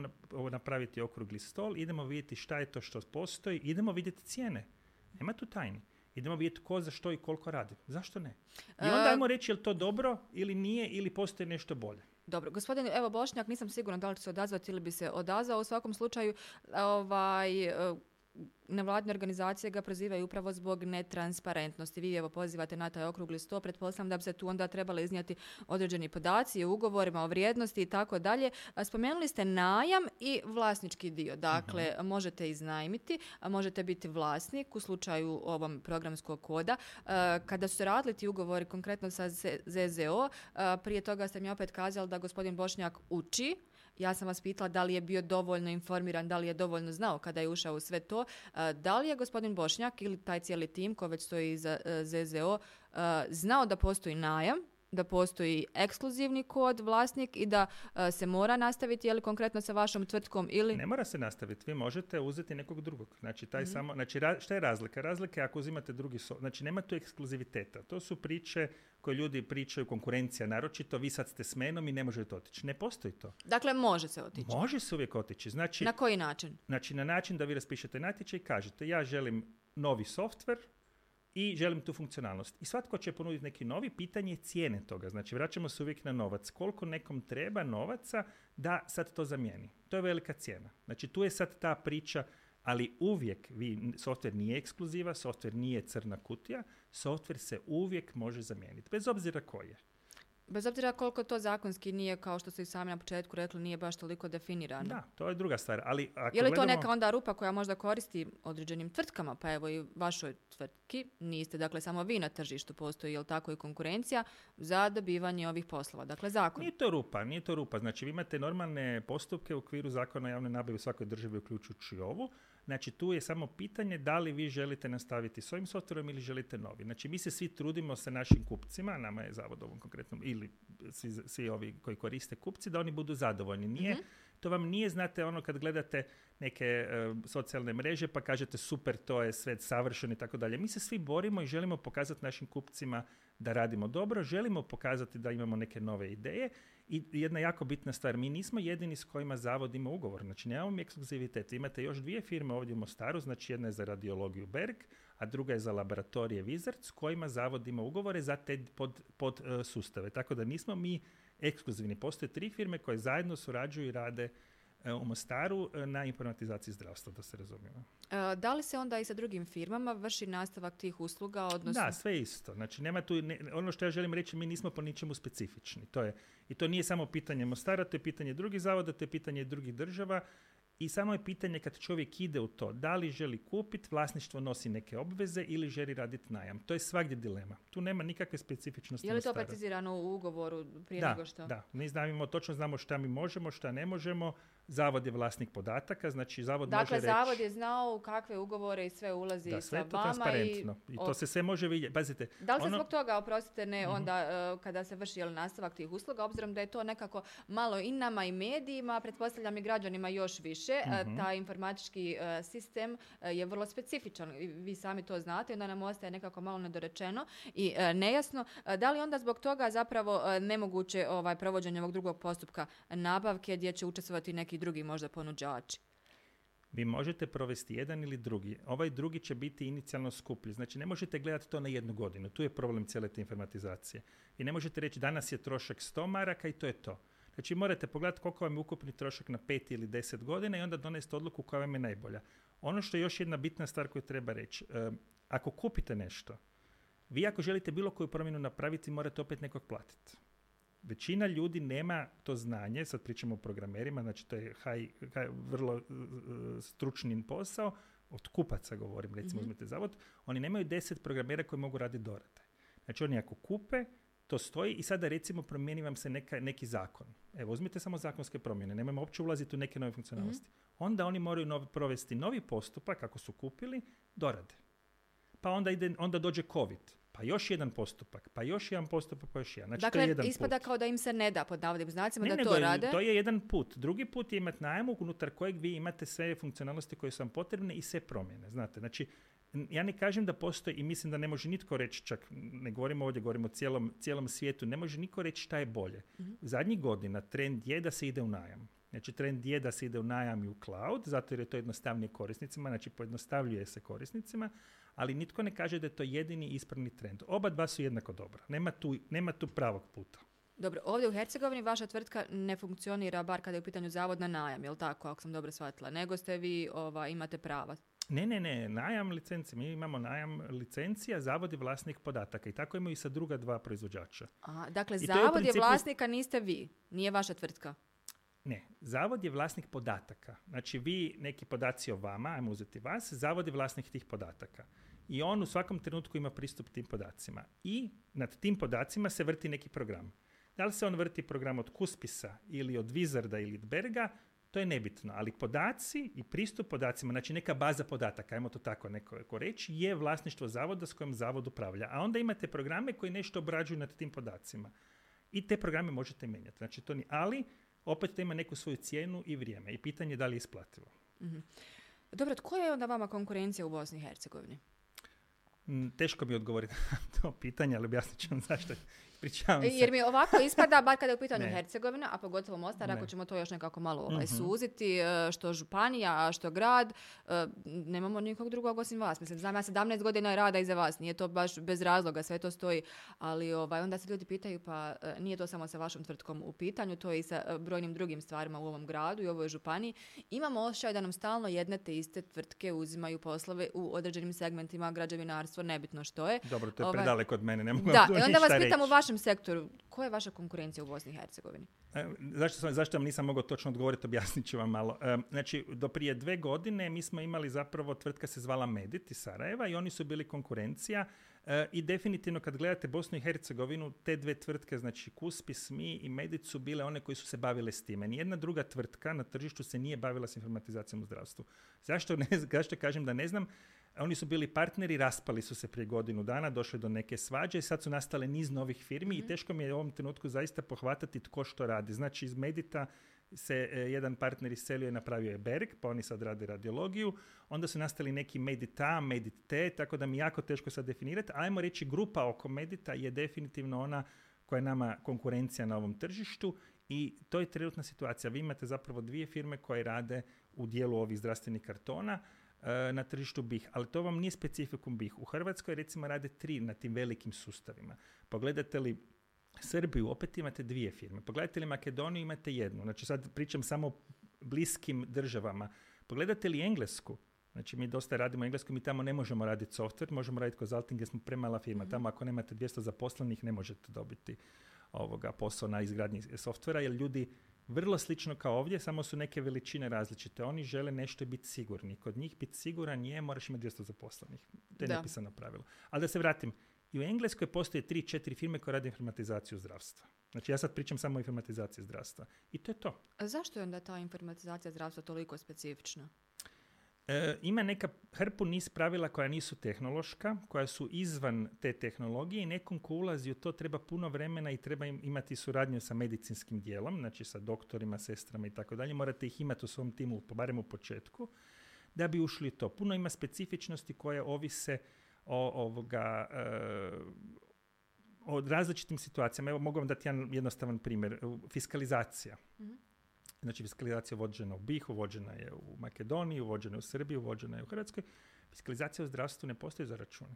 napraviti okrugli stol, idemo vidjeti šta je to što postoji, idemo vidjeti cijene. Nema tu tajni. Idemo vidjeti ko za što i koliko radi. Zašto ne? I onda e, ajmo reći je li to dobro ili nije ili postoji nešto bolje. Dobro, gospodin, evo Bošnjak, nisam sigurna da li će se odazvati ili bi se odazvao. U svakom slučaju, ovaj, nevladne organizacije ga prozivaju upravo zbog netransparentnosti. Vi evo pozivate na taj okrugli sto, pretpostavljam da bi se tu onda trebali iznijeti određeni podaci o ugovorima, o vrijednosti i tako dalje. Spomenuli ste najam i vlasnički dio. Dakle, mhm. možete iznajmiti, možete biti vlasnik u slučaju ovom programskog koda. Kada su se radili ti ugovori konkretno sa ZZO, prije toga ste mi opet kazali da gospodin Bošnjak uči ja sam vas pitala da li je bio dovoljno informiran, da li je dovoljno znao kada je ušao u sve to. Da li je gospodin Bošnjak ili taj cijeli tim ko već stoji za e, ZZO znao da postoji najam da postoji ekskluzivni kod vlasnik i da e, se mora nastaviti li konkretno sa vašom tvrtkom ili ne mora se nastaviti vi možete uzeti nekog drugog. Znači taj mm samo znači ra, šta je razlika? Razlika je ako uzimate drugi so, znači nema tu ekskluziviteta. To su priče koje ljudi pričaju konkurencija naročito vi sad ste s menom i ne možete otići. Ne postoji to. Dakle može se otići. Može se uvijek otići. Znači na koji način? Znači na način da vi raspišete natječaj i kažete ja želim novi softver i želim tu funkcionalnost. I svatko će ponuditi neki novi, pitanje je cijene toga. Znači, vraćamo se uvijek na novac. Koliko nekom treba novaca da sad to zamijeni? To je velika cijena. Znači, tu je sad ta priča, ali uvijek, vi, software nije ekskluziva, software nije crna kutija, software se uvijek može zamijeniti, bez obzira koji je. Bez obzira koliko to zakonski nije, kao što ste i sami na početku rekli, nije baš toliko definirano. Da, to je druga stvar. Ali ako je li to neka onda rupa koja možda koristi određenim tvrtkama, pa evo i vašoj tvrtki, niste dakle samo vi na tržištu, postoji jel tako i konkurencija za dobivanje ovih poslova. Dakle, zakon. Nije to rupa, nije to rupa. Znači, vi imate normalne postupke u okviru zakona javne nabave u svakoj državi, uključujući ovu. Znači tu je samo pitanje da li vi želite nastaviti s ovim softverom ili želite novi. Znači mi se svi trudimo sa našim kupcima, nama je zavod ovom konkretnom, ili svi, svi ovi koji koriste kupci, da oni budu zadovoljni. Nije, mhm. To vam nije, znate, ono kad gledate neke e, socijalne mreže pa kažete super, to je sve savršeno i tako dalje. Mi se svi borimo i želimo pokazati našim kupcima da radimo dobro, želimo pokazati da imamo neke nove ideje i jedna jako bitna stvar, mi nismo jedini s kojima zavod ima ugovor, znači nemamo mi ekskluzivitet. Imate još dvije firme ovdje u Mostaru, znači jedna je za radiologiju Berg, a druga je za laboratorije Wizard s kojima zavod ima ugovore za te pod, pod e, sustave. Tako da nismo mi ekskluzivni. Postoje tri firme koje zajedno surađuju i rade u Mostaru e, na informatizaciji zdravstva, da se razumijemo. E, da li se onda i sa drugim firmama vrši nastavak tih usluga? Odnosno... Da, sve isto. Znači, nema tu, ono što ja želim reći, mi nismo po ničemu specifični. To je, I to nije samo pitanje Mostara, to je pitanje drugih zavoda, to je pitanje drugih država. I samo je pitanje kad čovjek ide u to, da li želi kupiti, vlasništvo nosi neke obveze ili želi raditi najam. To je svagdje dilema. Tu nema nikakve specifičnosti. Je li to precizirano u ugovoru prije da, nego što? Da, mi znamo, točno znamo šta mi možemo, šta ne možemo. Zavod je vlasnik podataka, znači zavod dakle, može reći... Zavod je znao kakve ugovore i sve ulazi da, sve sa to transparentno. I, to se sve može vidjeti. Pazite, da li se ono... zbog toga, oprostite, ne mhm. onda uh, kada se vrši jel, nastavak tih usluga, obzirom da je to nekako malo i nama i medijima, pretpostavljam i građanima još više, uh, taj informatički uh, sistem je vrlo specifičan. Vi sami to znate, onda nam ostaje nekako malo nedorečeno i nejasno. Da li onda zbog toga zapravo nemoguće ovaj, provođenje ovog drugog postupka nabavke gdje će učestvovati neki drugi možda ponuđači? Vi možete provesti jedan ili drugi. Ovaj drugi će biti inicijalno skuplji. Znači ne možete gledati to na jednu godinu. Tu je problem cijele te informatizacije. I ne možete reći danas je trošak 100 maraka i to je to. Znači morate pogledati koliko vam je ukupni trošak na pet ili deset godina i onda donesti odluku koja vam je najbolja. Ono što je još jedna bitna stvar koju treba reći. ako kupite nešto, vi ako želite bilo koju promjenu napraviti, morate opet nekog platiti većina ljudi nema to znanje, sad pričamo o programerima, znači to je high, vrlo uh, stručni posao, od kupaca govorim, recimo mm uzmete zavod, oni nemaju deset programera koji mogu raditi dorade. Znači oni ako kupe, to stoji i sada recimo promijeni vam se neka, neki zakon. Evo, uzmite samo zakonske promjene, nemojmo uopće ulaziti u neke nove funkcionalnosti. Mhm. Onda oni moraju provesti novi postupak, ako su kupili, dorade. Pa onda, ide, onda dođe COVID pa još jedan postupak, pa još jedan postupak, pa još jedan. Znači, dakle, to je jedan ispada kao da im se ne da pod navodnim znacima ne, da to rade. To je jedan put. Drugi put je imati najam unutar kojeg vi imate sve funkcionalnosti koje su vam potrebne i sve promjene. Znate, znači, ja ne kažem da postoji i mislim da ne može nitko reći, čak ne govorimo ovdje, govorimo o cijelom, cijelom svijetu, ne može niko reći šta je bolje. mm Zadnjih godina trend je da se ide u najam. Znači trend je da se ide u najam i u cloud, zato jer je to jednostavnije korisnicima, znači pojednostavljuje se korisnicima, ali nitko ne kaže da je to jedini ispravni trend. Oba dva su jednako dobra. Nema tu, nema tu pravog puta. Dobro, ovdje u Hercegovini vaša tvrtka ne funkcionira bar kada je u pitanju zavod na najam, jel tako, ako sam dobro shvatila, nego ste vi ova, imate prava. Ne, ne, ne, najam licenci. Mi imamo najam licencija, zavod je vlasnik podataka i tako imaju i sa druga dva proizvođača. A, dakle, zavod je, vlasnika, niste vi, nije vaša tvrtka. Ne, zavod je vlasnik podataka. Znači vi, neki podaci o vama, ajmo uzeti vas, zavod je vlasnik tih podataka. I on u svakom trenutku ima pristup tim podacima. I nad tim podacima se vrti neki program. Da li se on vrti program od Kuspisa ili od Wizarda ili od Berga, to je nebitno. Ali podaci i pristup podacima, znači neka baza podataka, ajmo to tako neko reći, je vlasništvo zavoda s kojim zavod upravlja. A onda imate programe koji nešto obrađuju nad tim podacima. I te programe možete mijenjati. Znači to ni, ali opet to ima neku svoju cijenu i vrijeme. I pitanje je da li je isplativo. mm Dobro, tko je onda vama konkurencija u Bosni i Hercegovini? Mm, teško mi odgovoriti <laughs> na to pitanje, ali objasnit ću vam zašto. Jer mi ovako ispada, bar kada je u pitanju <laughs> Hercegovina, a pogotovo Mostar, ako ćemo to još nekako malo ovaj, mhm. suziti, e, što županija, a što grad, e, nemamo nikog drugog osim vas. Mislim, znam ja 17 godina rada iza vas, nije to baš bez razloga, sve to stoji, ali ovaj, onda se ljudi pitaju, pa e, nije to samo sa vašom tvrtkom u pitanju, to je i sa brojnim drugim stvarima u ovom gradu i ovoj županiji. Imamo osjećaj da nam stalno jedne te iste tvrtke uzimaju poslove u određenim segmentima građevinarstvo, nebitno što je. Dobro, to je ovaj, predaleko od mene, ne mogu Da, i onda vas pitam u vašem sektoru, koja je vaša konkurencija u Bosni i Hercegovini? E, zašto, sam, zašto vam nisam mogao točno odgovoriti, objasnit ću vam malo. E, znači, do prije dve godine mi smo imali zapravo, tvrtka se zvala Medit iz Sarajeva i oni su bili konkurencija e, i definitivno kad gledate Bosnu i Hercegovinu, te dve tvrtke, znači Kuspis, mi i Medit su bile one koji su se bavile s time. Nijedna druga tvrtka na tržištu se nije bavila s informatizacijom u zdravstvu. Zašto, ne, <laughs> zašto kažem da ne znam? Oni su bili partneri, raspali su se prije godinu dana, došli do neke svađe i sad su nastale niz novih firmi i mhm. teško mi je u ovom trenutku zaista pohvatati tko što radi. Znači iz Medita se e, jedan partner iselio i napravio je Berg, pa oni sad rade radiologiju. Onda su nastali neki Medita, Medite, tako da mi jako teško sad definirati. Ajmo reći, grupa oko Medita je definitivno ona koja je nama konkurencija na ovom tržištu i to je trenutna situacija. Vi imate zapravo dvije firme koje rade u dijelu ovih zdravstvenih kartona na tržištu BIH, ali to vam nije specifikum BIH. U Hrvatskoj recimo rade tri na tim velikim sustavima. Pogledate li Srbiju, opet imate dvije firme. Pogledate li Makedoniju, imate jednu. Znači sad pričam samo bliskim državama. Pogledate li Englesku, Znači mi dosta radimo englesku, mi tamo ne možemo raditi software, možemo raditi consulting jer smo premala firma. Mhm. Tamo ako nemate 200 zaposlenih ne možete dobiti ovoga posao na izgradnji softvera jer ljudi vrlo slično kao ovdje, samo su neke veličine različite. Oni žele nešto biti sigurni. Kod njih biti siguran je, moraš imati 200 zaposlenih. To je nepisano pravilo. Ali da se vratim, i u Engleskoj postoje 3-4 firme koje rade informatizaciju zdravstva. Znači ja sad pričam samo o informatizaciji zdravstva. I to je to. A zašto je onda ta informatizacija zdravstva toliko specifična? E, ima neka hrpu niz pravila koja nisu tehnološka, koja su izvan te tehnologije i nekom ko ulazi u to treba puno vremena i treba im imati suradnju sa medicinskim dijelom, znači sa doktorima, sestrama i tako dalje. Morate ih imati u svom timu, barem u početku, da bi ušli to. Puno ima specifičnosti koje ovise o, ovoga, e, o različitim situacijama. Evo mogu vam dati jedan jednostavan primjer. Fiskalizacija. mm Znači, fiskalizacija vođena u BiH, vođena je u Makedoniji, vođena je u Srbiji, vođena je u Hrvatskoj. Fiskalizacija u zdravstvu ne postoji za račune.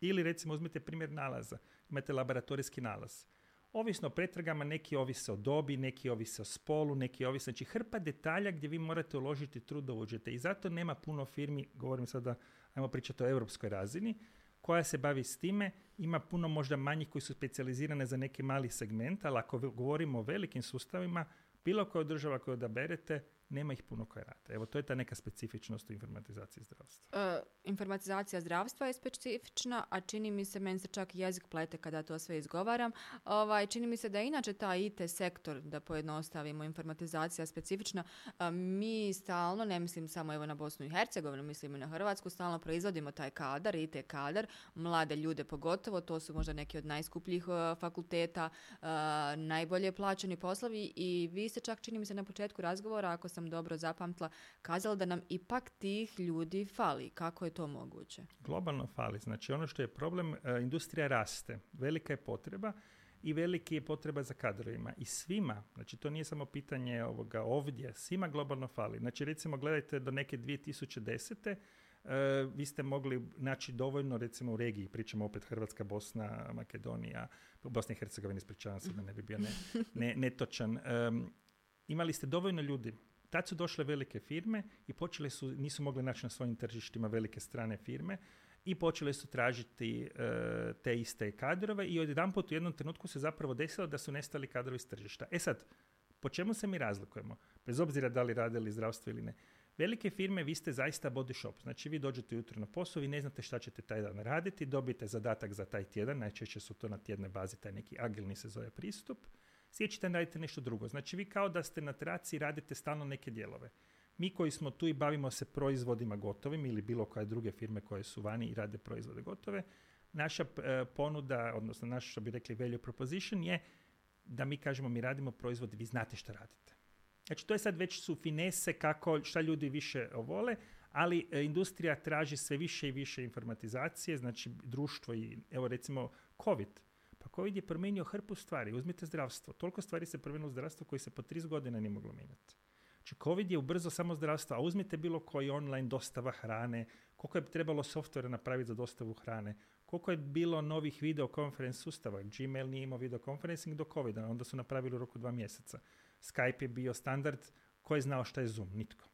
Ili recimo uzmite primjer nalaza. Imate laboratorijski nalaz. Ovisno o pretragama, neki ovise o dobi, neki ovise o spolu, neki ovise, znači hrpa detalja gdje vi morate uložiti trud da uđete. I zato nema puno firmi, govorim sada, ajmo pričati o europskoj razini, koja se bavi s time. Ima puno možda manjih koji su specijalizirane za neki mali segment, ali ako govorimo o velikim sustavima, bilo koja država koju odaberete, nema ih puno koje rade. Evo, to je ta neka specifičnost u informatizaciji zdravstva. Uh, informatizacija zdravstva je specifična, a čini mi se, meni se čak jezik plete kada to sve izgovaram, ovaj, čini mi se da je inače taj IT sektor, da pojednostavimo, informatizacija specifična. mi stalno, ne mislim samo evo na Bosnu i Hercegovinu, mislim i na Hrvatsku, stalno proizvodimo taj kadar, IT kadar, mlade ljude pogotovo, to su možda neki od najskupljih fakulteta, najbolje plaćeni poslovi i vi ste čak, čini mi se na početku razgovora, ako sam dobro zapamtila, kazala da nam ipak tih ljudi fali. Kako je to moguće? Globalno fali. Znači ono što je problem, e, industrija raste. Velika je potreba i veliki je potreba za kadrovima. I svima, znači to nije samo pitanje ovoga ovdje, svima globalno fali. Znači recimo gledajte do neke 2010. Uh, e, vi ste mogli naći dovoljno, recimo u regiji, pričamo opet Hrvatska, Bosna, Makedonija, Bosna i Hercegovina, ispričavam se da ne bi bio ne, netočan. imali ste dovoljno ljudi tad su došle velike firme i počele su, nisu mogle naći na svojim tržištima velike strane firme i počele su tražiti e, te iste kadrove i odjedanput u jednom trenutku se zapravo desilo da su nestali kadrovi iz tržišta. E sad, po čemu se mi razlikujemo? Bez obzira da li radili zdravstvo ili ne. Velike firme, vi ste zaista body shop. Znači, vi dođete ujutro na posao, vi ne znate šta ćete taj dan raditi, dobijete zadatak za taj tjedan, najčešće su to na tjednoj bazi, taj neki agilni se zove pristup sljedeći dan radite nešto drugo. Znači vi kao da ste na traci i radite stalno neke dijelove. Mi koji smo tu i bavimo se proizvodima gotovim ili bilo koje druge firme koje su vani i rade proizvode gotove, naša e, ponuda, odnosno naš, što bi rekli value proposition je da mi kažemo mi radimo proizvod, vi znate što radite. Znači to je sad već su finese kako, šta ljudi više vole, ali e, industrija traži sve više i više informatizacije, znači društvo i evo recimo COVID pa COVID je promijenio hrpu stvari. Uzmite zdravstvo. Toliko stvari se promijenilo u zdravstvu koji se po 30 godina nije moglo mijenjati. Znači, COVID je ubrzo samo zdravstvo, a uzmite bilo koji online dostava hrane, koliko je trebalo softvera napraviti za dostavu hrane, koliko je bilo novih videokonferenc sustava. Gmail nije imao videokonferencing do covid onda su napravili u roku dva mjeseca. Skype je bio standard, ko je znao šta je Zoom? Nitko.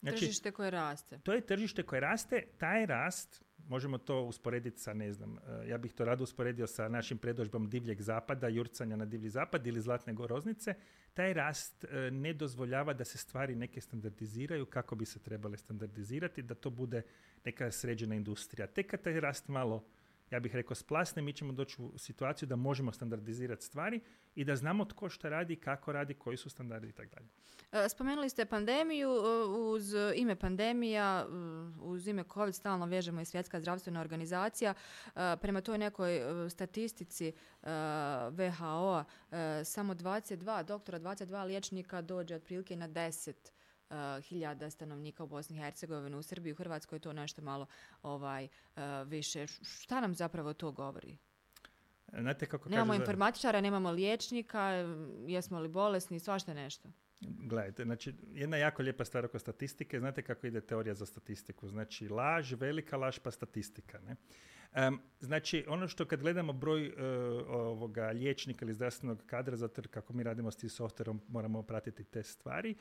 Znači, tržište koje raste. To je tržište koje raste, taj rast možemo to usporediti sa, ne znam, e, ja bih to rado usporedio sa našim predožbom divljeg zapada, jurcanja na divlji zapad ili zlatne goroznice, taj rast e, ne dozvoljava da se stvari neke standardiziraju kako bi se trebale standardizirati, da to bude neka sređena industrija. Tek kad taj rast malo ja bih rekao splasne, mi ćemo doći u situaciju da možemo standardizirati stvari i da znamo tko šta radi, kako radi, koji su standardi i tako dalje. E, spomenuli ste pandemiju, e, uz ime pandemija, e, uz ime COVID stalno vežemo i svjetska zdravstvena organizacija. Prema toj nekoj statistici WHO samo 22 doktora, 22 liječnika dođe otprilike na 10 hiljada stanovnika u Bosni i Hercegovini, u Srbiji, u Hrvatskoj je to nešto malo ovaj, više. Šta nam zapravo to govori? Znate kako nemamo informatičara, nemamo liječnika, jesmo li bolesni, svašta nešto. Gledajte, znači jedna jako lijepa stvar oko statistike, znate kako ide teorija za statistiku. Znači laž, velika laž pa statistika. Ne? znači ono što kad gledamo broj uh, ovoga liječnika ili zdravstvenog kadra, zato kako mi radimo s tim softverom moramo pratiti te stvari,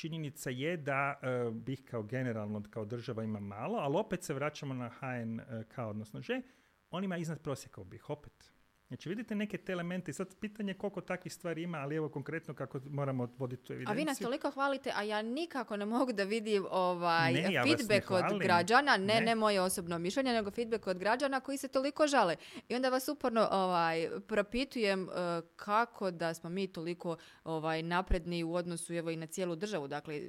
činjenica je da uh, bih kao generalno kao država ima malo, ali opet se vraćamo na HNK, odnosno Ž, on ima iznad prosjeka bih opet. Znači vidite neke te elemente i sad pitanje koliko takvih stvari ima, ali evo konkretno kako moramo voditi tu evidenciju. A vi nas toliko hvalite, a ja nikako ne mogu da vidim ovaj feedback od građana, ne, ne, moje osobno mišljenje, nego feedback od građana koji se toliko žale. I onda vas uporno ovaj, propitujem uh, kako da smo mi toliko ovaj, napredni u odnosu evo i na cijelu državu. Dakle,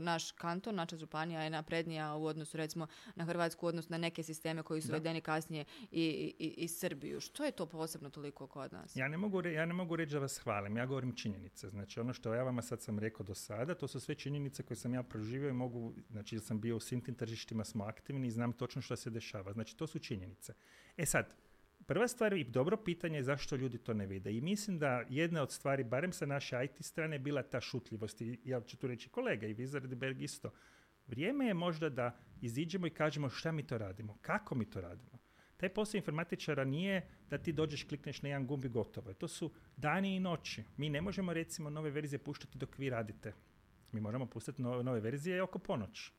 naš kanton, naša županija je naprednija u odnosu recimo na Hrvatsku, u odnosu na neke sisteme koji su uvedeni kasnije i, i, i Srbiju. Što je to posebno? Toliko kod nas? Ja ne mogu, ja ne mogu reći da vas hvalim, ja govorim činjenice. Znači ono što ja vama sad sam rekao do sada, to su sve činjenice koje sam ja proživio i mogu, znači sam bio u svim tim tržištima, smo aktivni i znam točno što se dešava. Znači to su činjenice. E sad, prva stvar i dobro pitanje je zašto ljudi to ne vide. I mislim da jedna od stvari, barem sa naše IT strane, bila ta šutljivost. I ja ću tu reći kolega i Wizardberg isto. Vrijeme je možda da iziđemo i kažemo šta mi to radimo, kako mi to radimo. Taj posao informatičara nije da ti dođeš, klikneš na jedan gumb i gotovo. To su dani i noći. Mi ne možemo recimo nove verzije puštati dok vi radite. Mi moramo pustiti nove verzije oko ponoć.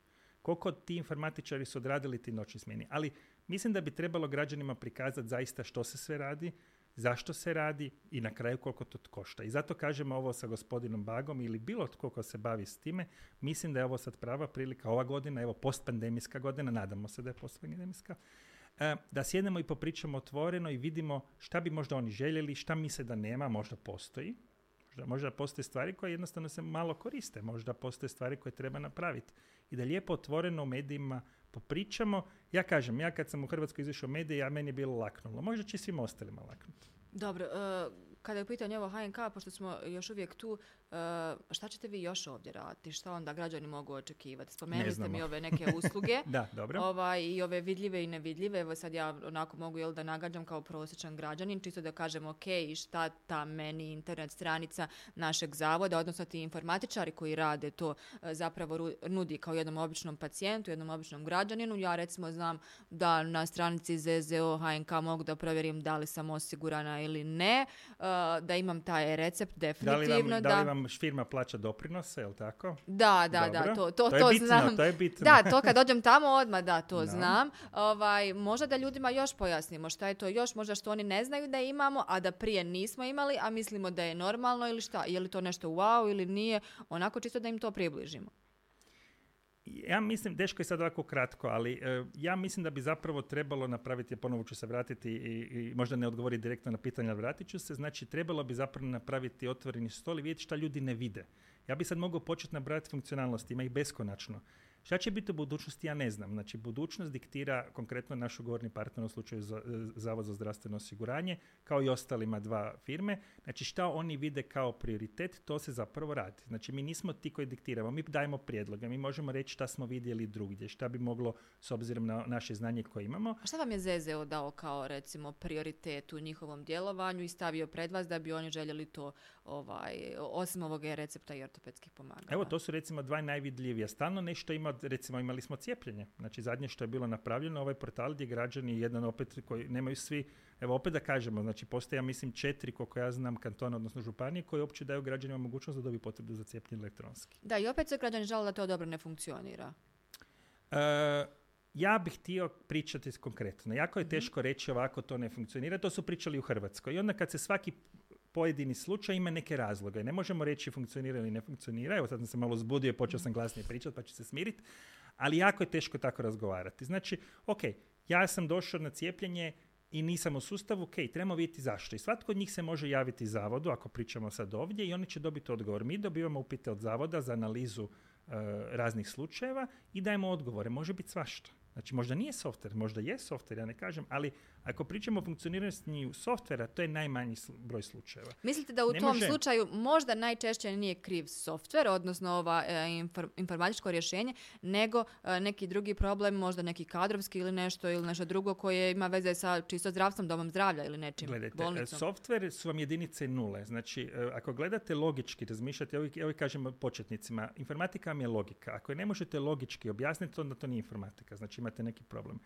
Koliko ti informatičari su odradili ti noćni smjeni. Ali mislim da bi trebalo građanima prikazati zaista što se sve radi, zašto se radi i na kraju koliko to košta. I zato kažemo ovo sa gospodinom Bagom ili bilo tko ko se bavi s time, mislim da je ovo sad prava prilika, ova godina, evo postpandemijska godina, nadamo se da je postpandemijska, da sjednemo i popričamo otvoreno i vidimo šta bi možda oni željeli, šta misle da nema, možda postoji. Možda, možda postoje stvari koje jednostavno se malo koriste, možda postoje stvari koje treba napraviti. I da lijepo otvoreno u medijima popričamo. Ja kažem, ja kad sam u Hrvatskoj izašao medije, ja meni je bilo laknulo. Možda će svim ostalima laknuti. Dobro, uh, kada je u pitanju ovo HNK, pošto smo još uvijek tu, šta ćete vi još ovdje raditi? Šta onda građani mogu očekivati? Spomenuli ste mi ove neke usluge. <laughs> da, dobro. Ovaj, I ove vidljive i nevidljive. Evo sad ja onako mogu jel, da nagađam kao prosječan građanin, čisto da kažem ok, šta ta meni internet stranica našeg zavoda, odnosno ti informatičari koji rade to eh, zapravo nudi kao jednom običnom pacijentu, jednom običnom građaninu. Ja recimo znam da na stranici ZZO HNK mogu da provjerim da li sam osigurana ili ne, eh, da imam taj recept definitivno. Da li vam, firma plaća doprinose, je li tako? Da, da, da, to, to, to, bitno, znam. To je bitno. Da, to kad dođem tamo odmah, da, to znam. Ovaj, možda da ljudima još pojasnimo šta je to još, možda što oni ne znaju da imamo, a da prije nismo imali, a mislimo da je normalno ili šta, je li to nešto wow ili nije, onako čisto da im to približimo ja mislim, deško je sad ovako kratko, ali e, ja mislim da bi zapravo trebalo napraviti, ponovo ću se vratiti i, i možda ne odgovoriti direktno na pitanje, ali vratit ću se, znači trebalo bi zapravo napraviti otvoreni stol i vidjeti šta ljudi ne vide. Ja bi sad mogao početi nabrajati funkcionalnosti, ima ih beskonačno. Šta će biti u budućnosti, ja ne znam. Znači, budućnost diktira konkretno naš ugovorni partner u slučaju za, Zavod za zdravstveno osiguranje, kao i ostalima dva firme. Znači, šta oni vide kao prioritet, to se zapravo radi. Znači, mi nismo ti koji diktiramo, mi dajemo prijedloge, mi možemo reći šta smo vidjeli drugdje, šta bi moglo s obzirom na naše znanje koje imamo. A šta vam je ZZO dao kao, recimo, prioritet u njihovom djelovanju i stavio pred vas da bi oni željeli to, ovaj, osim ovog recepta i ortopedskih pomagala? Evo, to su recimo dva najvidljivija. Stalno nešto ima recimo imali smo cijepljenje. Znači zadnje što je bilo napravljeno, ovaj portal gdje građani jedan opet koji nemaju svi, evo opet da kažemo, znači postoje ja mislim četiri koliko ja znam kantona, odnosno županije koji uopće daju građanima mogućnost da dobiju potvrdu za cijepljenje elektronski. Da, i opet se građani žele da to dobro ne funkcionira. E, ja bih htio pričati konkretno. Jako je mhm. teško reći ovako to ne funkcionira. To su pričali u Hrvatskoj. I onda kad se svaki pojedini slučaj ima neke razloge. Ne možemo reći funkcionira ili ne funkcionira. Evo sad sam se malo zbudio i počeo sam glasnije pričati pa ću se smiriti. Ali jako je teško tako razgovarati. Znači, ok, ja sam došao na cijepljenje i nisam u sustavu, ok, trebamo vidjeti zašto. I svatko od njih se može javiti zavodu, ako pričamo sad ovdje, i oni će dobiti odgovor. Mi dobivamo upite od zavoda za analizu e, raznih slučajeva i dajemo odgovore. Može biti svašta. Znači, možda nije software, možda je software, ja ne kažem, ali ako pričamo o funkcioniranju softvera, to je najmanji broj slučajeva. Mislite da u tom slučaju možda najčešće nije kriv softver, odnosno ova e, informatičko rješenje, nego e, neki drugi problem, možda neki kadrovski ili nešto ili nešto drugo koje ima veze sa čisto zdravstvom, domom zdravlja ili nečim, Gledajte, bolnicom? softver su vam jedinice nule. Znači, e, ako gledate logički, razmišljate, evo, evo kažemo početnicima, informatika vam je logika. Ako je ne možete logički objasniti, onda to nije informatika. Znači, imate neki problem.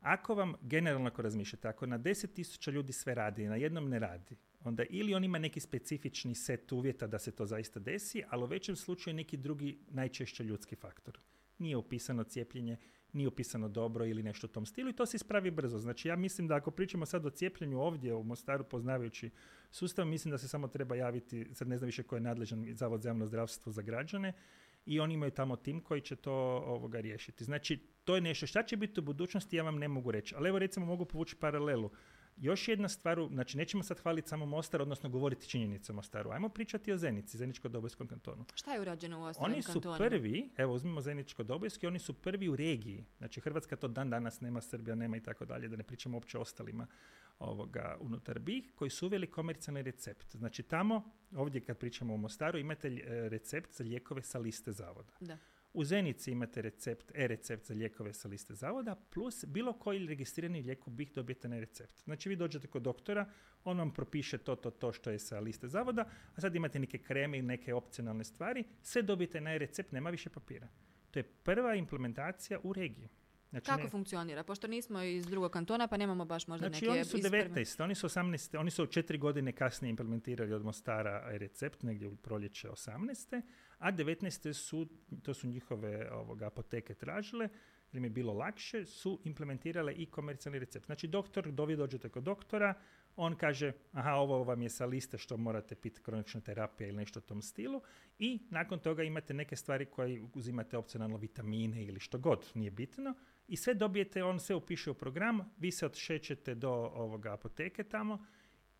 Ako vam, generalno ako razmišljate, ako na 10.000 ljudi sve radi, na jednom ne radi, onda ili on ima neki specifični set uvjeta da se to zaista desi, ali u većem slučaju neki drugi najčešće ljudski faktor. Nije upisano cijepljenje, nije upisano dobro ili nešto u tom stilu i to se ispravi brzo. Znači ja mislim da ako pričamo sad o cijepljenju ovdje u Mostaru poznavajući sustav, mislim da se samo treba javiti, sad ne znam više ko je nadležan Zavod za javno zdravstvo za građane, i oni imaju tamo tim koji će to ovoga riješiti. Znači, to je nešto. Šta će biti u budućnosti, ja vam ne mogu reći. Ali evo recimo mogu povući paralelu. Još jedna stvar, znači nećemo sad hvaliti samo Mostar, odnosno govoriti činjenice o Mostaru. Ajmo pričati o Zenici, Zeničko-Dobojskom kantonu. Šta je urađeno u ostalim Oni su prvi, evo uzmimo Zeničko-Dobojski, oni su prvi u regiji. Znači Hrvatska to dan danas nema, Srbija nema i tako dalje, da ne pričamo uopće ostalima ovoga, unutar BiH, koji su uveli komercijalni recept. Znači tamo, ovdje kad pričamo o Mostaru, imate e, recept za lijekove sa liste zavoda. Da. U Zenici imate recept, e-recept za lijekove sa liste zavoda, plus bilo koji registrirani lijek u BiH dobijete na recept. Znači vi dođete kod doktora, on vam propiše to, to, to što je sa liste zavoda, a sad imate neke kreme i neke opcionalne stvari, sve dobijete na e-recept, nema više papira. To je prva implementacija u regiji. Znači, Kako funkcionira? Pošto nismo iz drugog kantona, pa nemamo baš možda znači, neke oni su 19, oni su 18, oni su četiri godine kasnije implementirali od Mostara recept, negdje u proljeće 18. A 19. su, to su njihove ovoga, apoteke tražile, jer im je bilo lakše, su implementirale i komercijalni recept. Znači, doktor, dovi dođete kod doktora, on kaže, aha, ovo vam je sa liste što morate piti kronična terapija ili nešto u tom stilu i nakon toga imate neke stvari koje uzimate opcionalno vitamine ili što god, nije bitno i sve dobijete, on sve upiše u program, vi se odšećete do ovoga apoteke tamo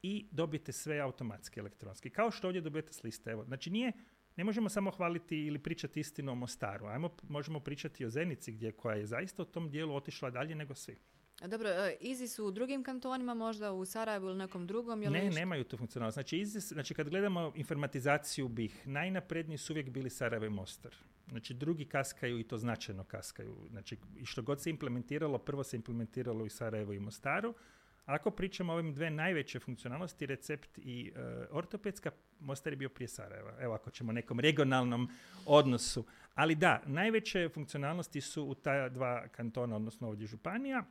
i dobijete sve automatski elektronski. Kao što ovdje dobijete s liste. Evo, znači nije, ne možemo samo hvaliti ili pričati istinu o Mostaru. Ajmo, možemo pričati o Zenici gdje koja je zaista u tom dijelu otišla dalje nego svi. A dobro, e, Izi su u drugim kantonima, možda u Sarajevu ili nekom drugom? Ili ne, nemaju tu funkcionalnost. Znači, Izi, znači, kad gledamo informatizaciju bih, najnapredniji su uvijek bili Sarajevo i Mostar. Znači, drugi kaskaju i to značajno kaskaju. Znači, i što god se implementiralo, prvo se implementiralo i Sarajevo i Mostaru. Ako pričamo o ovim dve najveće funkcionalnosti, recept i uh, ortopedska, Mostar je bio prije Sarajeva. Evo ako ćemo nekom regionalnom odnosu. Ali da, najveće funkcionalnosti su u ta dva kantona, odnosno ovdje županija.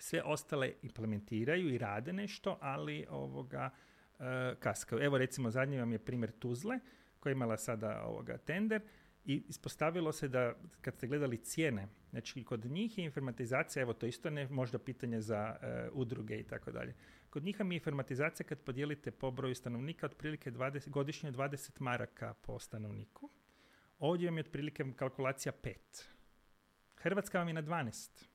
Sve ostale implementiraju i rade nešto, ali ovoga uh, kaskaju. Evo recimo zadnji vam je primjer Tuzle, koja je imala sada ovoga tender i ispostavilo se da kad ste gledali cijene, znači kod njih je informatizacija, evo to isto ne možda pitanje za e, udruge i tako dalje. Kod njih je informatizacija kad podijelite po broju stanovnika otprilike 20, godišnje 20 maraka po stanovniku. Ovdje vam je otprilike kalkulacija 5. Hrvatska vam je na 12.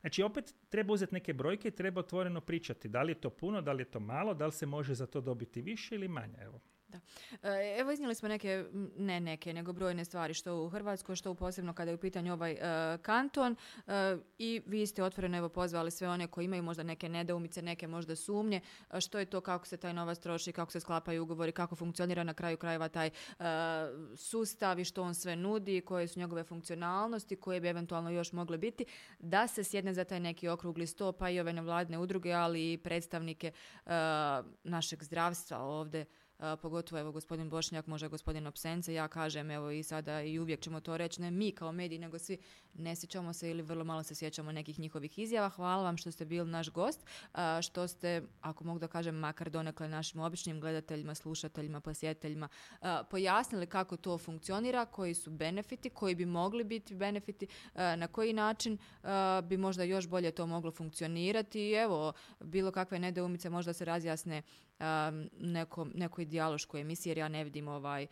Znači opet treba uzeti neke brojke i treba otvoreno pričati da li je to puno, da li je to malo, da li se može za to dobiti više ili manje. Evo. Da. E, evo iznijeli smo neke, ne neke, nego brojne stvari što u Hrvatskoj, što u posebno kada je u pitanju ovaj e, kanton e, i vi ste otvoreno evo pozvali sve one koji imaju možda neke nedoumice, neke možda sumnje, što je to, kako se taj novac troši, kako se sklapaju ugovori, kako funkcionira na kraju krajeva taj sustav i što on sve nudi, koje su njegove funkcionalnosti, koje bi eventualno još mogle biti, da se sjedne za taj neki okrugli sto, pa i ove nevladne udruge, ali i predstavnike našeg zdravstva ovdje pogotovo evo gospodin Bošnjak, može gospodin Opsence, ja kažem evo i sada i uvijek ćemo to reći, ne mi kao mediji, nego svi ne sjećamo se ili vrlo malo se sjećamo nekih njihovih izjava. Hvala vam što ste bili naš gost, što ste, ako mogu da kažem, makar donekle našim običnim gledateljima, slušateljima, posjetiteljima, pojasnili kako to funkcionira, koji su benefiti, koji bi mogli biti benefiti, na koji način bi možda još bolje to moglo funkcionirati i evo, bilo kakve nedoumice možda se razjasne neko, nekoj dijalošku emisiju jer ja ne vidim ovaj,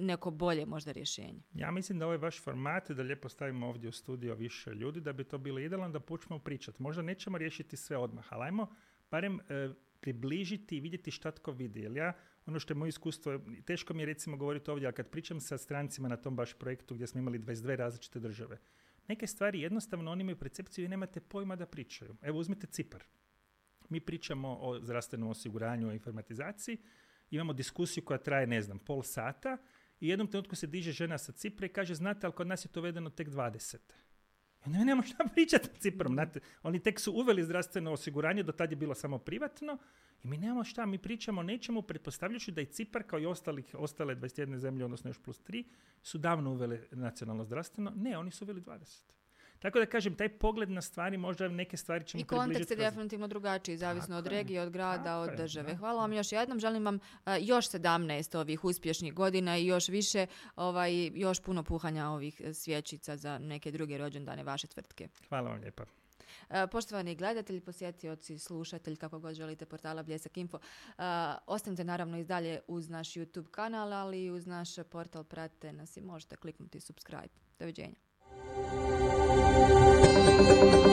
neko bolje možda rješenje. Ja mislim da ovaj vaš format, da lijepo stavimo ovdje u studio više ljudi, da bi to bilo idealno da počnemo pričati. Možda nećemo riješiti sve odmah, ali ajmo barem e, približiti i vidjeti šta tko vidi. Jer ja, ono što je moje iskustvo, teško mi je recimo govoriti ovdje, ali kad pričam sa strancima na tom baš projektu gdje smo imali 22 različite države, neke stvari jednostavno oni imaju percepciju i nemate pojma da pričaju. Evo uzmite Cipar. Mi pričamo o zdravstvenom osiguranju, o informatizaciji, imamo diskusiju koja traje, ne znam, pol sata i jednom trenutku se diže žena sa Cipra i kaže, znate, ali kod nas je to vedeno tek 20. I onda nemamo šta <laughs> pričati s Ciprom. Znate, oni tek su uveli zdravstveno osiguranje, do tad je bilo samo privatno i mi nemamo šta, mi pričamo o nečemu pretpostavljajući da i Cipar kao i ostalih, ostale 21 zemlje, odnosno još plus 3, su davno uveli nacionalno zdravstveno. Ne, oni su uveli 20. Tako da kažem, taj pogled na stvari, možda neke stvari ćemo I kontekst je definitivno drugačiji, zavisno od regije, od grada, od države. Hvala vam još jednom, želim vam još 17 ovih uspješnih godina i još više, ovaj, još puno puhanja ovih svječica za neke druge rođendane vaše tvrtke. Hvala vam lijepa. Poštovani gledatelji, posjetioci, slušatelji, kako god želite, portala Bljesak Info, ostanite naravno i dalje uz naš YouTube kanal, ali i uz naš portal pratite nas i možete kliknuti subscribe. Doviđenja. Música